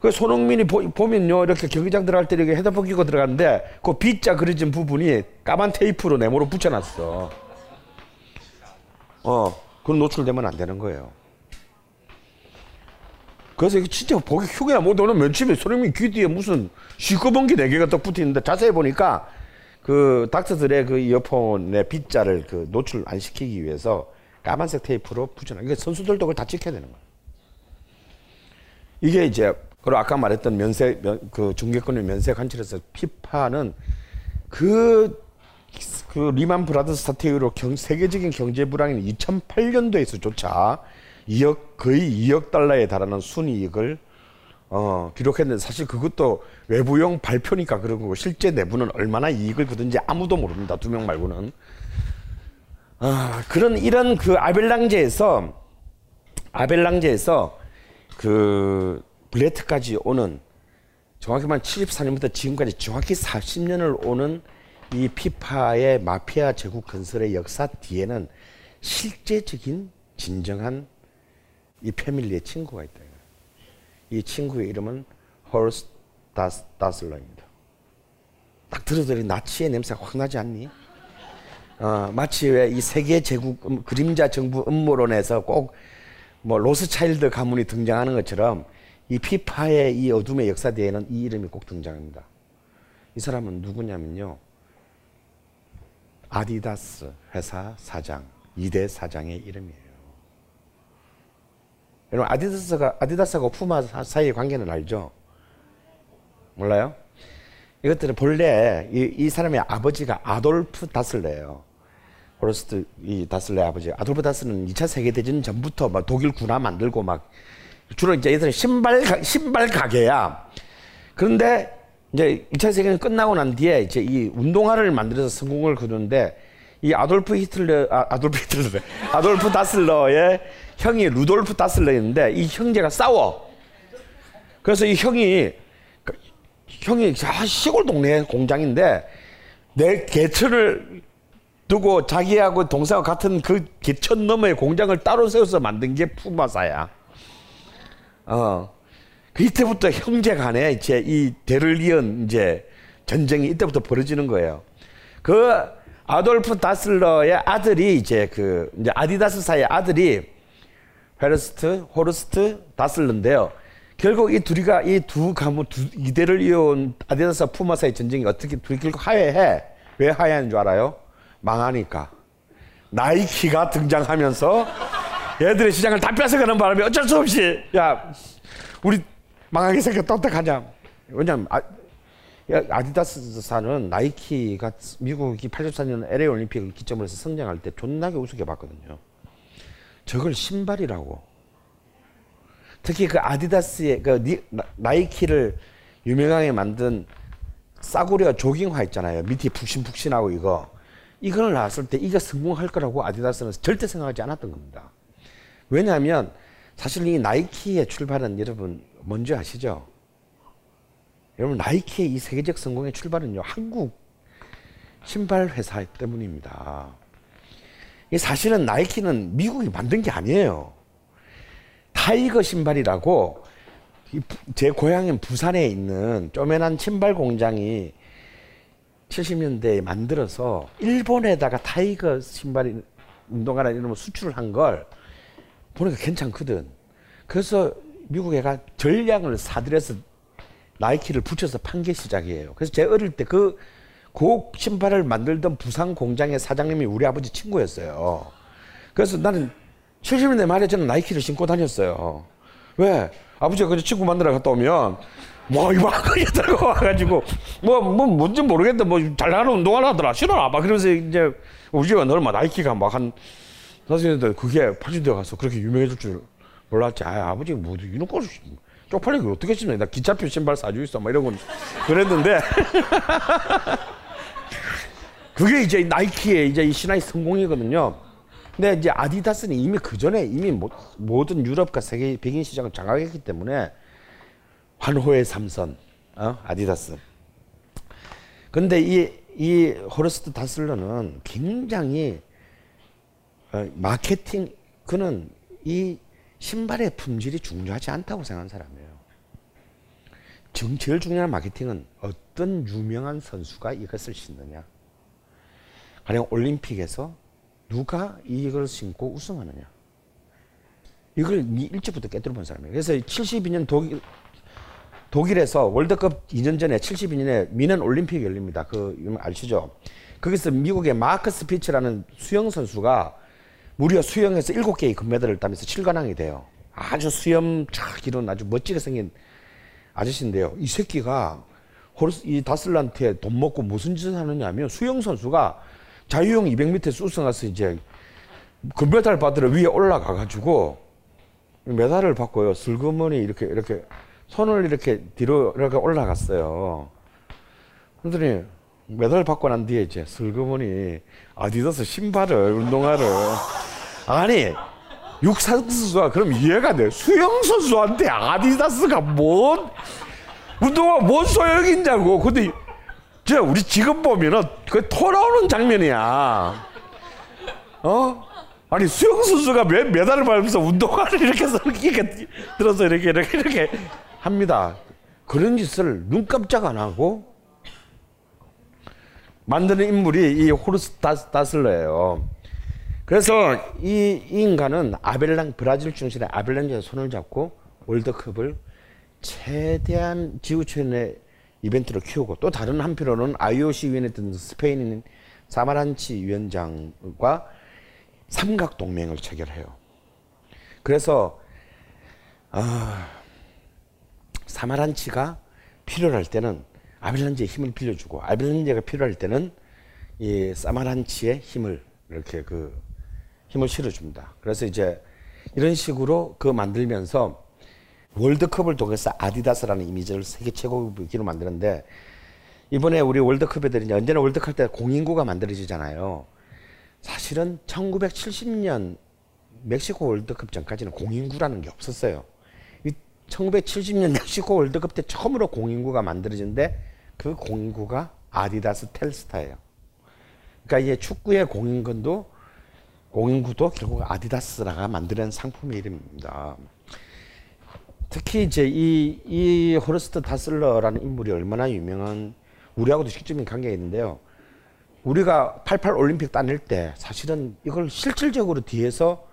Speaker 5: 그 손흥민이 보, 보면요 이렇게 경기장 들어갈 때 이렇게 헤드폰 끼고 들어가는데 그 B자 그려진 부분이 까만 테이프로 네모로 붙여놨어. 어, 그건 노출되면 안 되는 거예요. 그래서 이게 진짜 보기 흉이야. 뭐 너는 맨 처음에 손흥민 귀 뒤에 무슨 시꺼먼 게 네 개가 딱 붙어 있는데 자세히 보니까 그 닥터들의 그 이어폰의 B자를 그 노출 안 시키기 위해서 까만색 테이프로 붙여놔. 이게 선수들도 그걸 다 지켜야 되는 거야. 이게 이제 그리고 아까 말했던 면세 면, 그 중계권의 면세 관찰에서 피파는 그, 그 리만 브라더스 사태 이후로 경, 세계적인 경제 불황인 2008년도에서조차 2억 거의 2억 달러에 달하는 순이익을 어, 기록했는데 사실 그것도 외부용 발표니까 그런 거고 실제 내부는 얼마나 이익을 거둔지 아무도 모릅니다. 두 명 말고는. 아, 그런 이런 그 아벨랑제에서 아벨랑제에서 그 블레트까지 오는 정확히 말하면 74년부터 지금까지 정확히 40년을 오는 이 피파의 마피아 제국 건설의 역사 뒤에는 실제적인 진정한 이 패밀리의 친구가 있다. 이 친구의 이름은 호르스 다스, 다슬러입니다. 딱 들어들이 나치의 냄새가 확 나지 않니? 어, 마치 왜 이 세계 제국 음, 그림자 정부 음모론에서 꼭 뭐 로스차일드 가문이 등장하는 것처럼 이 피파의 이 어둠의 역사 뒤에는 이 이름이 꼭 등장합니다. 이 사람은 누구냐면요. 아디다스 회사 사장, 2대 사장의 이름이에요. 여러분 아디다스가 아디다스하고 푸마 사- 사이의 관계는 알죠? 몰라요? 이것들은 본래 이, 이 사람의 아버지가 아돌프 다슬러예요. 호르스트 이 다슬러 아버지 아돌프 다스는 2차 세계 대전 전부터 막 독일 군화 만들고 막 주로 이제 얘들은 신발 가, 신발 가게야. 그런데 이제 2차 세계는 끝나고 난 뒤에 이제 이 운동화를 만들어서 성공을 거두는데 이 아돌프 히틀러 아, 아돌프 히틀러 아돌프 다슬러의 형이 루돌프 다슬러였는데 이 형제가 싸워. 그래서 이 형이 그 형이 아, 시골 동네 공장인데 내 개천을 두고 자기하고 동생과 같은 그 개천 너머의 공장을 따로 세워서 만든 게 푸마사야. 어. 그 이때부터 형제 간에 이제 이 대를 이은 이제 전쟁이 이때부터 벌어지는 거예요. 그 아돌프 다슬러의 아들이 이제 그 이제 아디다스사의 아들이 페르스트, 호르스트, 다슬러인데요. 결국 이 둘이가 이 두 가문 두 이대를 이어온 아디다스와 푸마사의 전쟁이 어떻게 둘이 결국 화해해. 왜 하회하는 줄 알아요? 망하니까. 나이키가 등장하면서 얘들의 시장을 다 뺏어가는 바람에 어쩔 수 없이 야 우리 망하게 생겼다 어떡하냐. 왜냐면 아, 야, 아디다스사는 나이키가 미국이 84년 LA 올림픽을 기점으로 해서 성장할 때 존나게 우습게 봤거든요. 저걸 신발이라고. 특히 그 아디다스의 그 니, 나, 나이키를 유명하게 만든 싸구려 조깅화 있잖아요. 밑이 푹신푹신하고 이거. 이걸 나왔을 때 이게 성공할 거라고 아디다스는 절대 생각하지 않았던 겁니다. 왜냐하면 사실 이 나이키의 출발은 여러분 뭔지 아시죠? 여러분 나이키의 이 세계적 성공의 출발은요 한국 신발 회사 때문입니다. 이 사실은 나이키는 미국이 만든 게 아니에요. 타이거 신발이라고 제 고향인 부산에 있는 쪼매난 신발 공장이 70년대에 만들어서 일본에다가 타이거 신발 운동화라 이런 거 수출을 한 걸 보니까 괜찮거든. 그래서 미국 애가 전량을 사들여서 나이키를 붙여서 판 게 시작이에요. 그래서 제 어릴 때그 그 신발을 만들던 부산 공장의 사장님이 우리 아버지 친구였어요. 그래서 나는 70년대 말에 저는 나이키를 신고 다녔어요. 왜? 아버지가 그 친구 만나러 갔다 오면 뭐 이만하게 들고 와가지고 뭐 뭐 뭔지 모르겠는데 뭐잘 나가는 운동화 하더라 신어라 막 그러면서 이제 우리 집에 얼마 나이키가 막한 사실 그게 80대 가서 그렇게 유명해질 줄 몰랐지. 아 아버지 뭐 이런 거 쪽팔리게 어떻게 신어? 나 기차표 신발 사주 있어. 막 이런 건 그랬는데 그게 이제 나이키의 이제 이 신화의 성공이거든요. 근데 이제 아디다스는 이미 그 전에 이미 모- 모든 유럽과 세계 백인 시장을 장악했기 때문에 환호의 삼선, 어? 아디다스. 근데 이, 이 호르스트 다슬러는 굉장히 어, 마케팅, 그는 이 신발의 품질이 중요하지 않다고 생각하는 사람이에요. 지금 제일 중요한 마케팅은 어떤 유명한 선수가 이것을 신느냐. 가령 올림픽에서 누가 이걸 신고 우승하느냐. 이걸 이 일찍부터 깨뜨려 본 사람이에요. 그래서 72년 독일, 독일에서 월드컵 2년 전에 72년에 미넨 올림픽이 열립니다. 그, 아시죠? 거기서 미국의 마크 스 피츠라는 수영 선수가 무려 수영에서 7개의 금메달을 따면서 7관왕이 돼요. 아주 수염 쫙 이런 아주 멋지게 생긴 아저씨인데요. 이 새끼가 호르스, 이 다슬란트에 돈 먹고 무슨 짓을 하느냐 하면 수영 선수가 자유형 200m에서 우승해서 이제 금메달 받으러 위에 올라가 가지고 메달을 받고요. 슬그머니 이렇게 이렇게 손을 이렇게 뒤로 이렇게 올라갔어요. 그러더니 메달 받고 난 뒤에 이제 슬그머니 아디다스 신발을 운동화를 아니 육상 선수가 그럼 이해가 돼. 수영 선수한테 아디다스가 뭔 운동화 뭔 소용이냐고. 근데 저 우리 지금 보면은 그 토나오는 장면이야. 어? 아니 수영 선수가 왜 메달을 받으면서 운동화를 이렇게 이렇게 들어서 이렇게 이렇게 이렇게 합니다. 그런 짓을 눈 깜짝 안 하고 만드는 인물이 이 호르스 다슬러예요. 그래서 이, 이 인간은 아벨랑 브라질 중심의 아벨란지에 손을 잡고 월드컵을 최대한 지구촌의 이벤트로 키우고 또 다른 한편으로는 IOC 위원회던 스페인인 사마란치 위원장과 삼각 동맹을 체결해요. 그래서 아, 사마란치가 필요할 때는 아벨란지의 힘을 빌려주고 아벨란지가 필요할 때는 이 사마란치의 힘을 이렇게 그 힘을 실어줍니다. 그래서 이제 이런 식으로 그 만들면서 월드컵을 통해서 아디다스라는 이미지를 세계 최고기로 만드는데 이번에 우리 월드컵 애들이 이제 언제나 월드컵 때 공인구가 만들어지잖아요. 사실은 1970년 멕시코 월드컵 전까지는 공인구라는 게 없었어요. 이 1970년 멕시코 월드컵 때 처음으로 공인구가 만들어진데 그 공인구가 아디다스 텔스타예요. 그러니까 이게 축구의 공인권도 공인구도 결국 아디다스라가 만드는 상품의 이름입니다. 특히 이제 이, 이 호르스트 다슬러라는 인물이 얼마나 유명한 우리하고도 직접적인 관계가 있는데요. 우리가 88 올림픽 따낼 때 사실은 이걸 실질적으로 뒤에서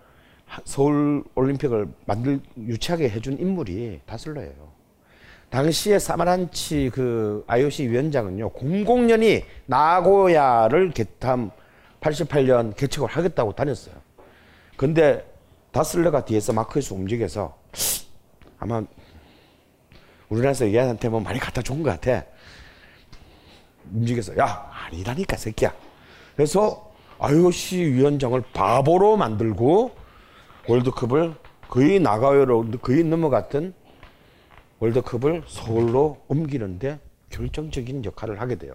Speaker 5: 하- 서울 올림픽을 만들 유치하게 해준 인물이 다슬러예요. 당시에 사마란치 그 IOC 위원장은요, 00년이 나고야를 개탐 88년 개척을 하겠다고 다녔어요. 근데 다슬러가 뒤에서 마크에서 움직여서 아마 우리나라에서 얘한테 뭐 많이 갖다 준 것 같아. 움직여서 야 아니라니까 새끼야. 그래서 IOC 위원장을 바보로 만들고 월드컵을 거의 나가요로 거의 넘어갔던 월드컵을 서울로 옮기는데 결정적인 역할을 하게 돼요.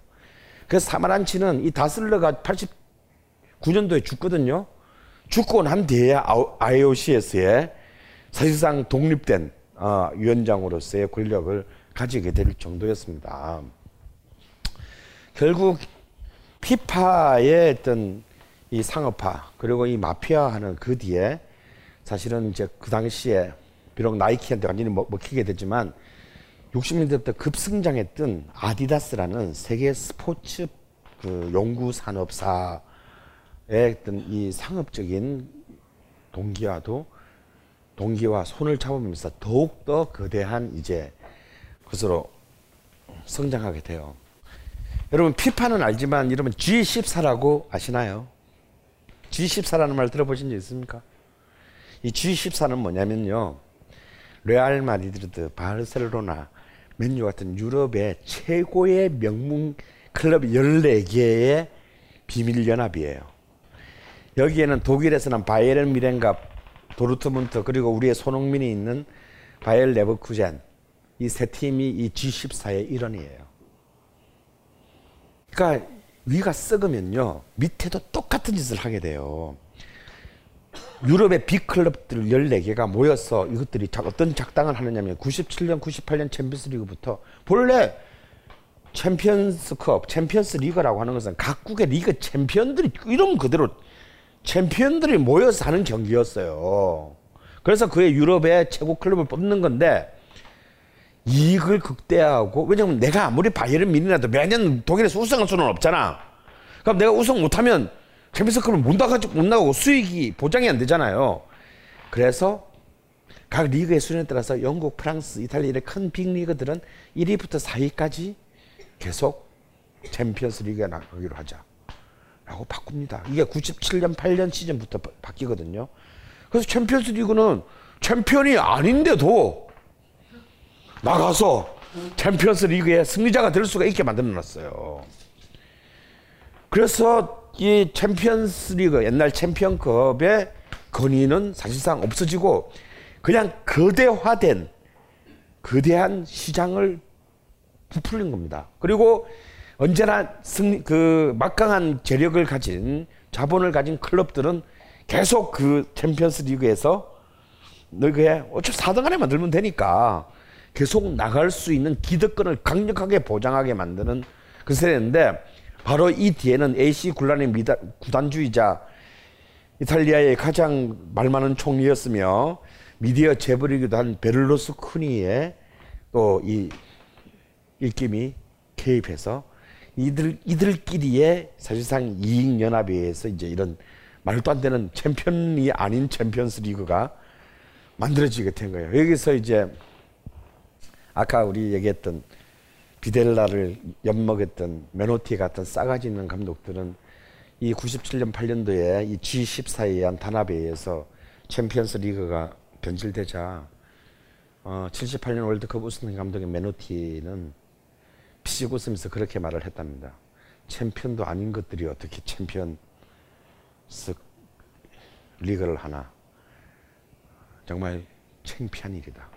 Speaker 5: 그래서 사마란치는 이 다슬러가 9년도에 죽거든요. 죽고 난 뒤에 IOC에서의 사실상 독립된 어, 위원장으로서의 권력을 가지게 될 정도였습니다. 결국 피파의 어떤 이 상업화 그리고 이 마피아 하는 그 뒤에 사실은 이제 그 당시에 비록 나이키한테 완전히 먹, 먹히게 됐지만 60년대부터 급성장했던 아디다스라는 세계 스포츠 그 연구 산업사의 어떤 이 상업적인 동기와도 동기와 손을 잡으면서 더욱더 거대한 이제 것으로 성장하게 돼요. 여러분 피파는 알지만 여러분 G14라고 아시나요? G14라는 말 들어보신 적 있습니까? 이 G14는 뭐냐면요. 레알 마드리드, 바르셀로나, 맨유 같은 유럽의 최고의 명문 클럽 14개의 비밀 연합이에요. 여기에는 독일에서는 바이에른 뮌헨과 도르트문트 그리고 우리의 손흥민이 있는 바이엘 레버쿠젠 이 세 팀이 이 G14의 일원이에요. 그러니까 위가 썩으면요 밑에도 똑같은 짓을 하게 돼요. 유럽의 big club들 14개가 모여서 이것들이 어떤 작당을 하느냐면 97년, 98년 챔피언스 리그부터 본래 챔피언스컵, 챔피언스 리그라고 하는 것은 각국의 리그 챔피언들이 이름 그대로 챔피언들이 모여서 하는 경기였어요. 그래서 그의 유럽의 최고 클럽을 뽑는 건데 이익을 극대화하고 왜냐면 내가 아무리 바이에른 미니라도 매년 독일에서 우승할 수는 없잖아. 그럼 내가 우승 못하면 챔피언스컵을 못 나가고 못 나가고 수익이 보장이 안 되잖아요. 그래서 각 리그의 수준에 따라서 영국, 프랑스, 이탈리아 이런 큰 빅리그들은 1위부터 4위까지 계속 챔피언스 리그에 나가기로 하자. 라고 바꿉니다. 이게 97년, 8년 시즌부터 바, 뀌거든요 그래서 챔피언스 리그는 챔피언이 아닌데도 나가서 챔피언스 리그의 승리자가 될 수가 있게 만들어 놨어요. 그래서 이 챔피언스 리그 옛날 챔피언컵의 권위는 사실상 없어지고 그냥 거대화된 거대한 시장을 부풀린 겁니다. 그리고 언제나 승리 그 막강한 재력을 가진 자본을 가진 클럽들은 계속 그 챔피언스 리그에서 너희가 어차피 4등 안에 만들면 되니까 계속 나갈 수 있는 기득권을 강력하게 보장하게 만드는 그 세대인데 바로 이 뒤에는 AC 굴란의 구단주의자 이탈리아의 가장 말 많은 총리였으며 미디어 재벌이기도 한 베를루스코니의 또 이 입김이 개입해서 이들 이들끼리의 사실상 이익 연합에 의해서 이제 이런 말도 안 되는 챔피언이 아닌 챔피언스 리그가 만들어지게 된 거예요. 여기서 이제 아까 우리 얘기했던 비델라를 엿먹였던 메노티 같은 싸가지 있는 감독들은 이 97년 8년도에 이 G14에 의한 담합에 의해서 챔피언스 리그가 변질되자 어, 78년 월드컵 우승 감독의 메노티는 피식 웃으면서 그렇게 말을 했답니다. 챔피언도 아닌 것들이 어떻게 챔피언스 리그를 하나. 정말 창피한 일이다.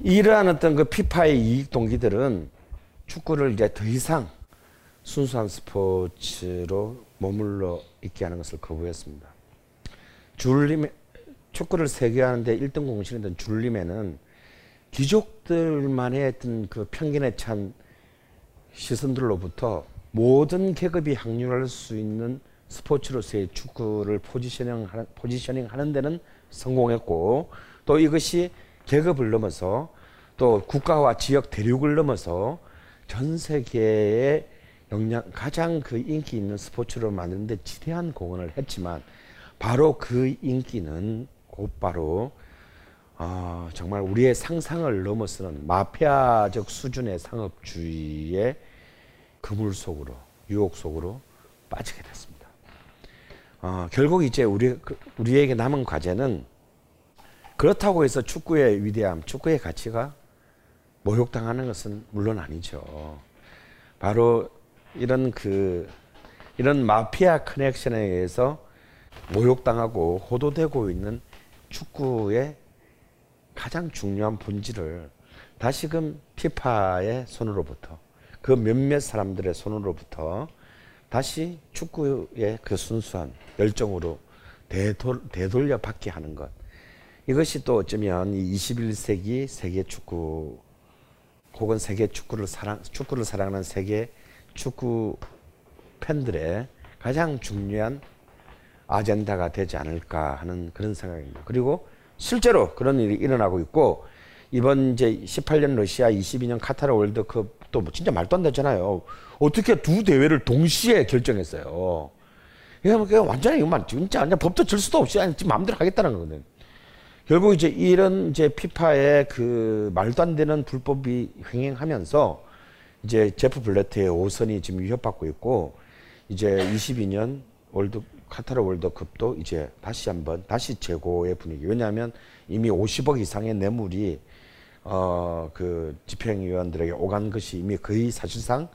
Speaker 5: 이러한 어떤 그 피파의 이익 동기들은 축구를 이제 더 이상 순수한 스포츠로 머물러 있게 하는 것을 거부했습니다. 줄림의 축구를 세계화하는데 1등 공신이던 줄림에는 귀족들만의 어떤 그 편견에 찬 시선들로부터 모든 계급이 확률할 수 있는 스포츠로서의 축구를 포지셔닝, 포지셔닝 하는 데는 성공했고 또 이것이 계급을 넘어서 또 국가와 지역 대륙을 넘어서 전 세계에 영향 가장 그 인기 있는 스포츠로 만드는데 지대한 공헌을 했지만 바로 그 인기는 곧바로 어, 정말 우리의 상상을 넘어서는 마피아적 수준의 상업주의의 그물 속으로 유혹 속으로 빠지게 됐습니다. 어, 결국 이제 우리 그, 우리에게 남은 과제는 그렇다고 해서 축구의 위대함, 축구의 가치가 모욕당하는 것은 물론 아니죠. 바로 이런 그 이런 마피아 커넥션에 의해서 모욕당하고 호도되고 있는 축구의 가장 중요한 본질을 다시금 피파의 손으로부터 그 몇몇 사람들의 손으로부터 다시 축구의 그 순수한 열정으로 되돌, 되돌려 받게 하는 것. 이것이 또 어쩌면 이 21세기 세계 축구 혹은 세계 축구를 사랑 축구를 사랑하는 세계 축구 팬들의 가장 중요한 아젠다가 되지 않을까 하는 그런 생각입니다. 그리고 실제로 그런 일이 일어나고 있고 이번 이제 18년 러시아 22년 카타르 월드컵도 뭐 진짜 말도 안 되잖아요. 어떻게 두 대회를 동시에 결정했어요. 뭐 완전히 이거 진짜 완전 법도 질 수도 없이 아니 지금 마음대로 하겠다는 거거든. 결국 이제 이런 이제 피파의 그 말도 안 되는 불법이 횡행하면서 이제 제프 블레트의 5선이 지금 위협받고 있고 이제 22년 월드 카타르 월드컵도 이제 다시 한번 다시 재고의 분위기. 왜냐하면 이미 50억 이상의 뇌물이 어 그 집행위원들에게 오간 것이 이미 거의 사실상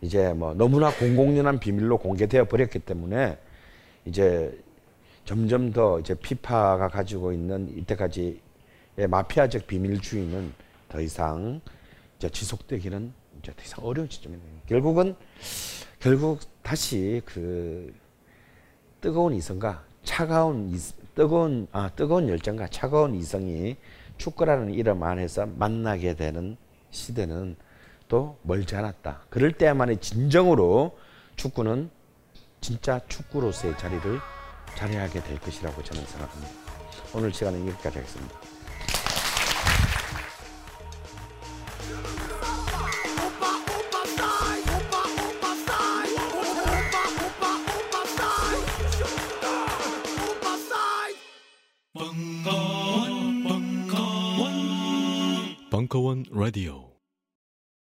Speaker 5: 이제 뭐 너무나 공공연한 비밀로 공개되어 버렸기 때문에 이제 점점 더 이제 피파가 가지고 있는 이때까지의 마피아적 비밀주의는 더 이상 이제 지속되기는 이제 더 이상 어려운 시점이네요. 결국은 결국 다시 그 뜨거운 이성과 차가운 이, 뜨거운 아 뜨거운 열정과 차가운 이성이 축구라는 이름 안에서 만나게 되는 시대는 또 멀지 않았다. 그럴 때야만이 진정으로 축구는 진짜 축구로서의 자리를 자리하게 될 것이라고 저는 생각합니다. 오늘 시간은 여기까지 하겠습니다.
Speaker 1: 벙커원 라디오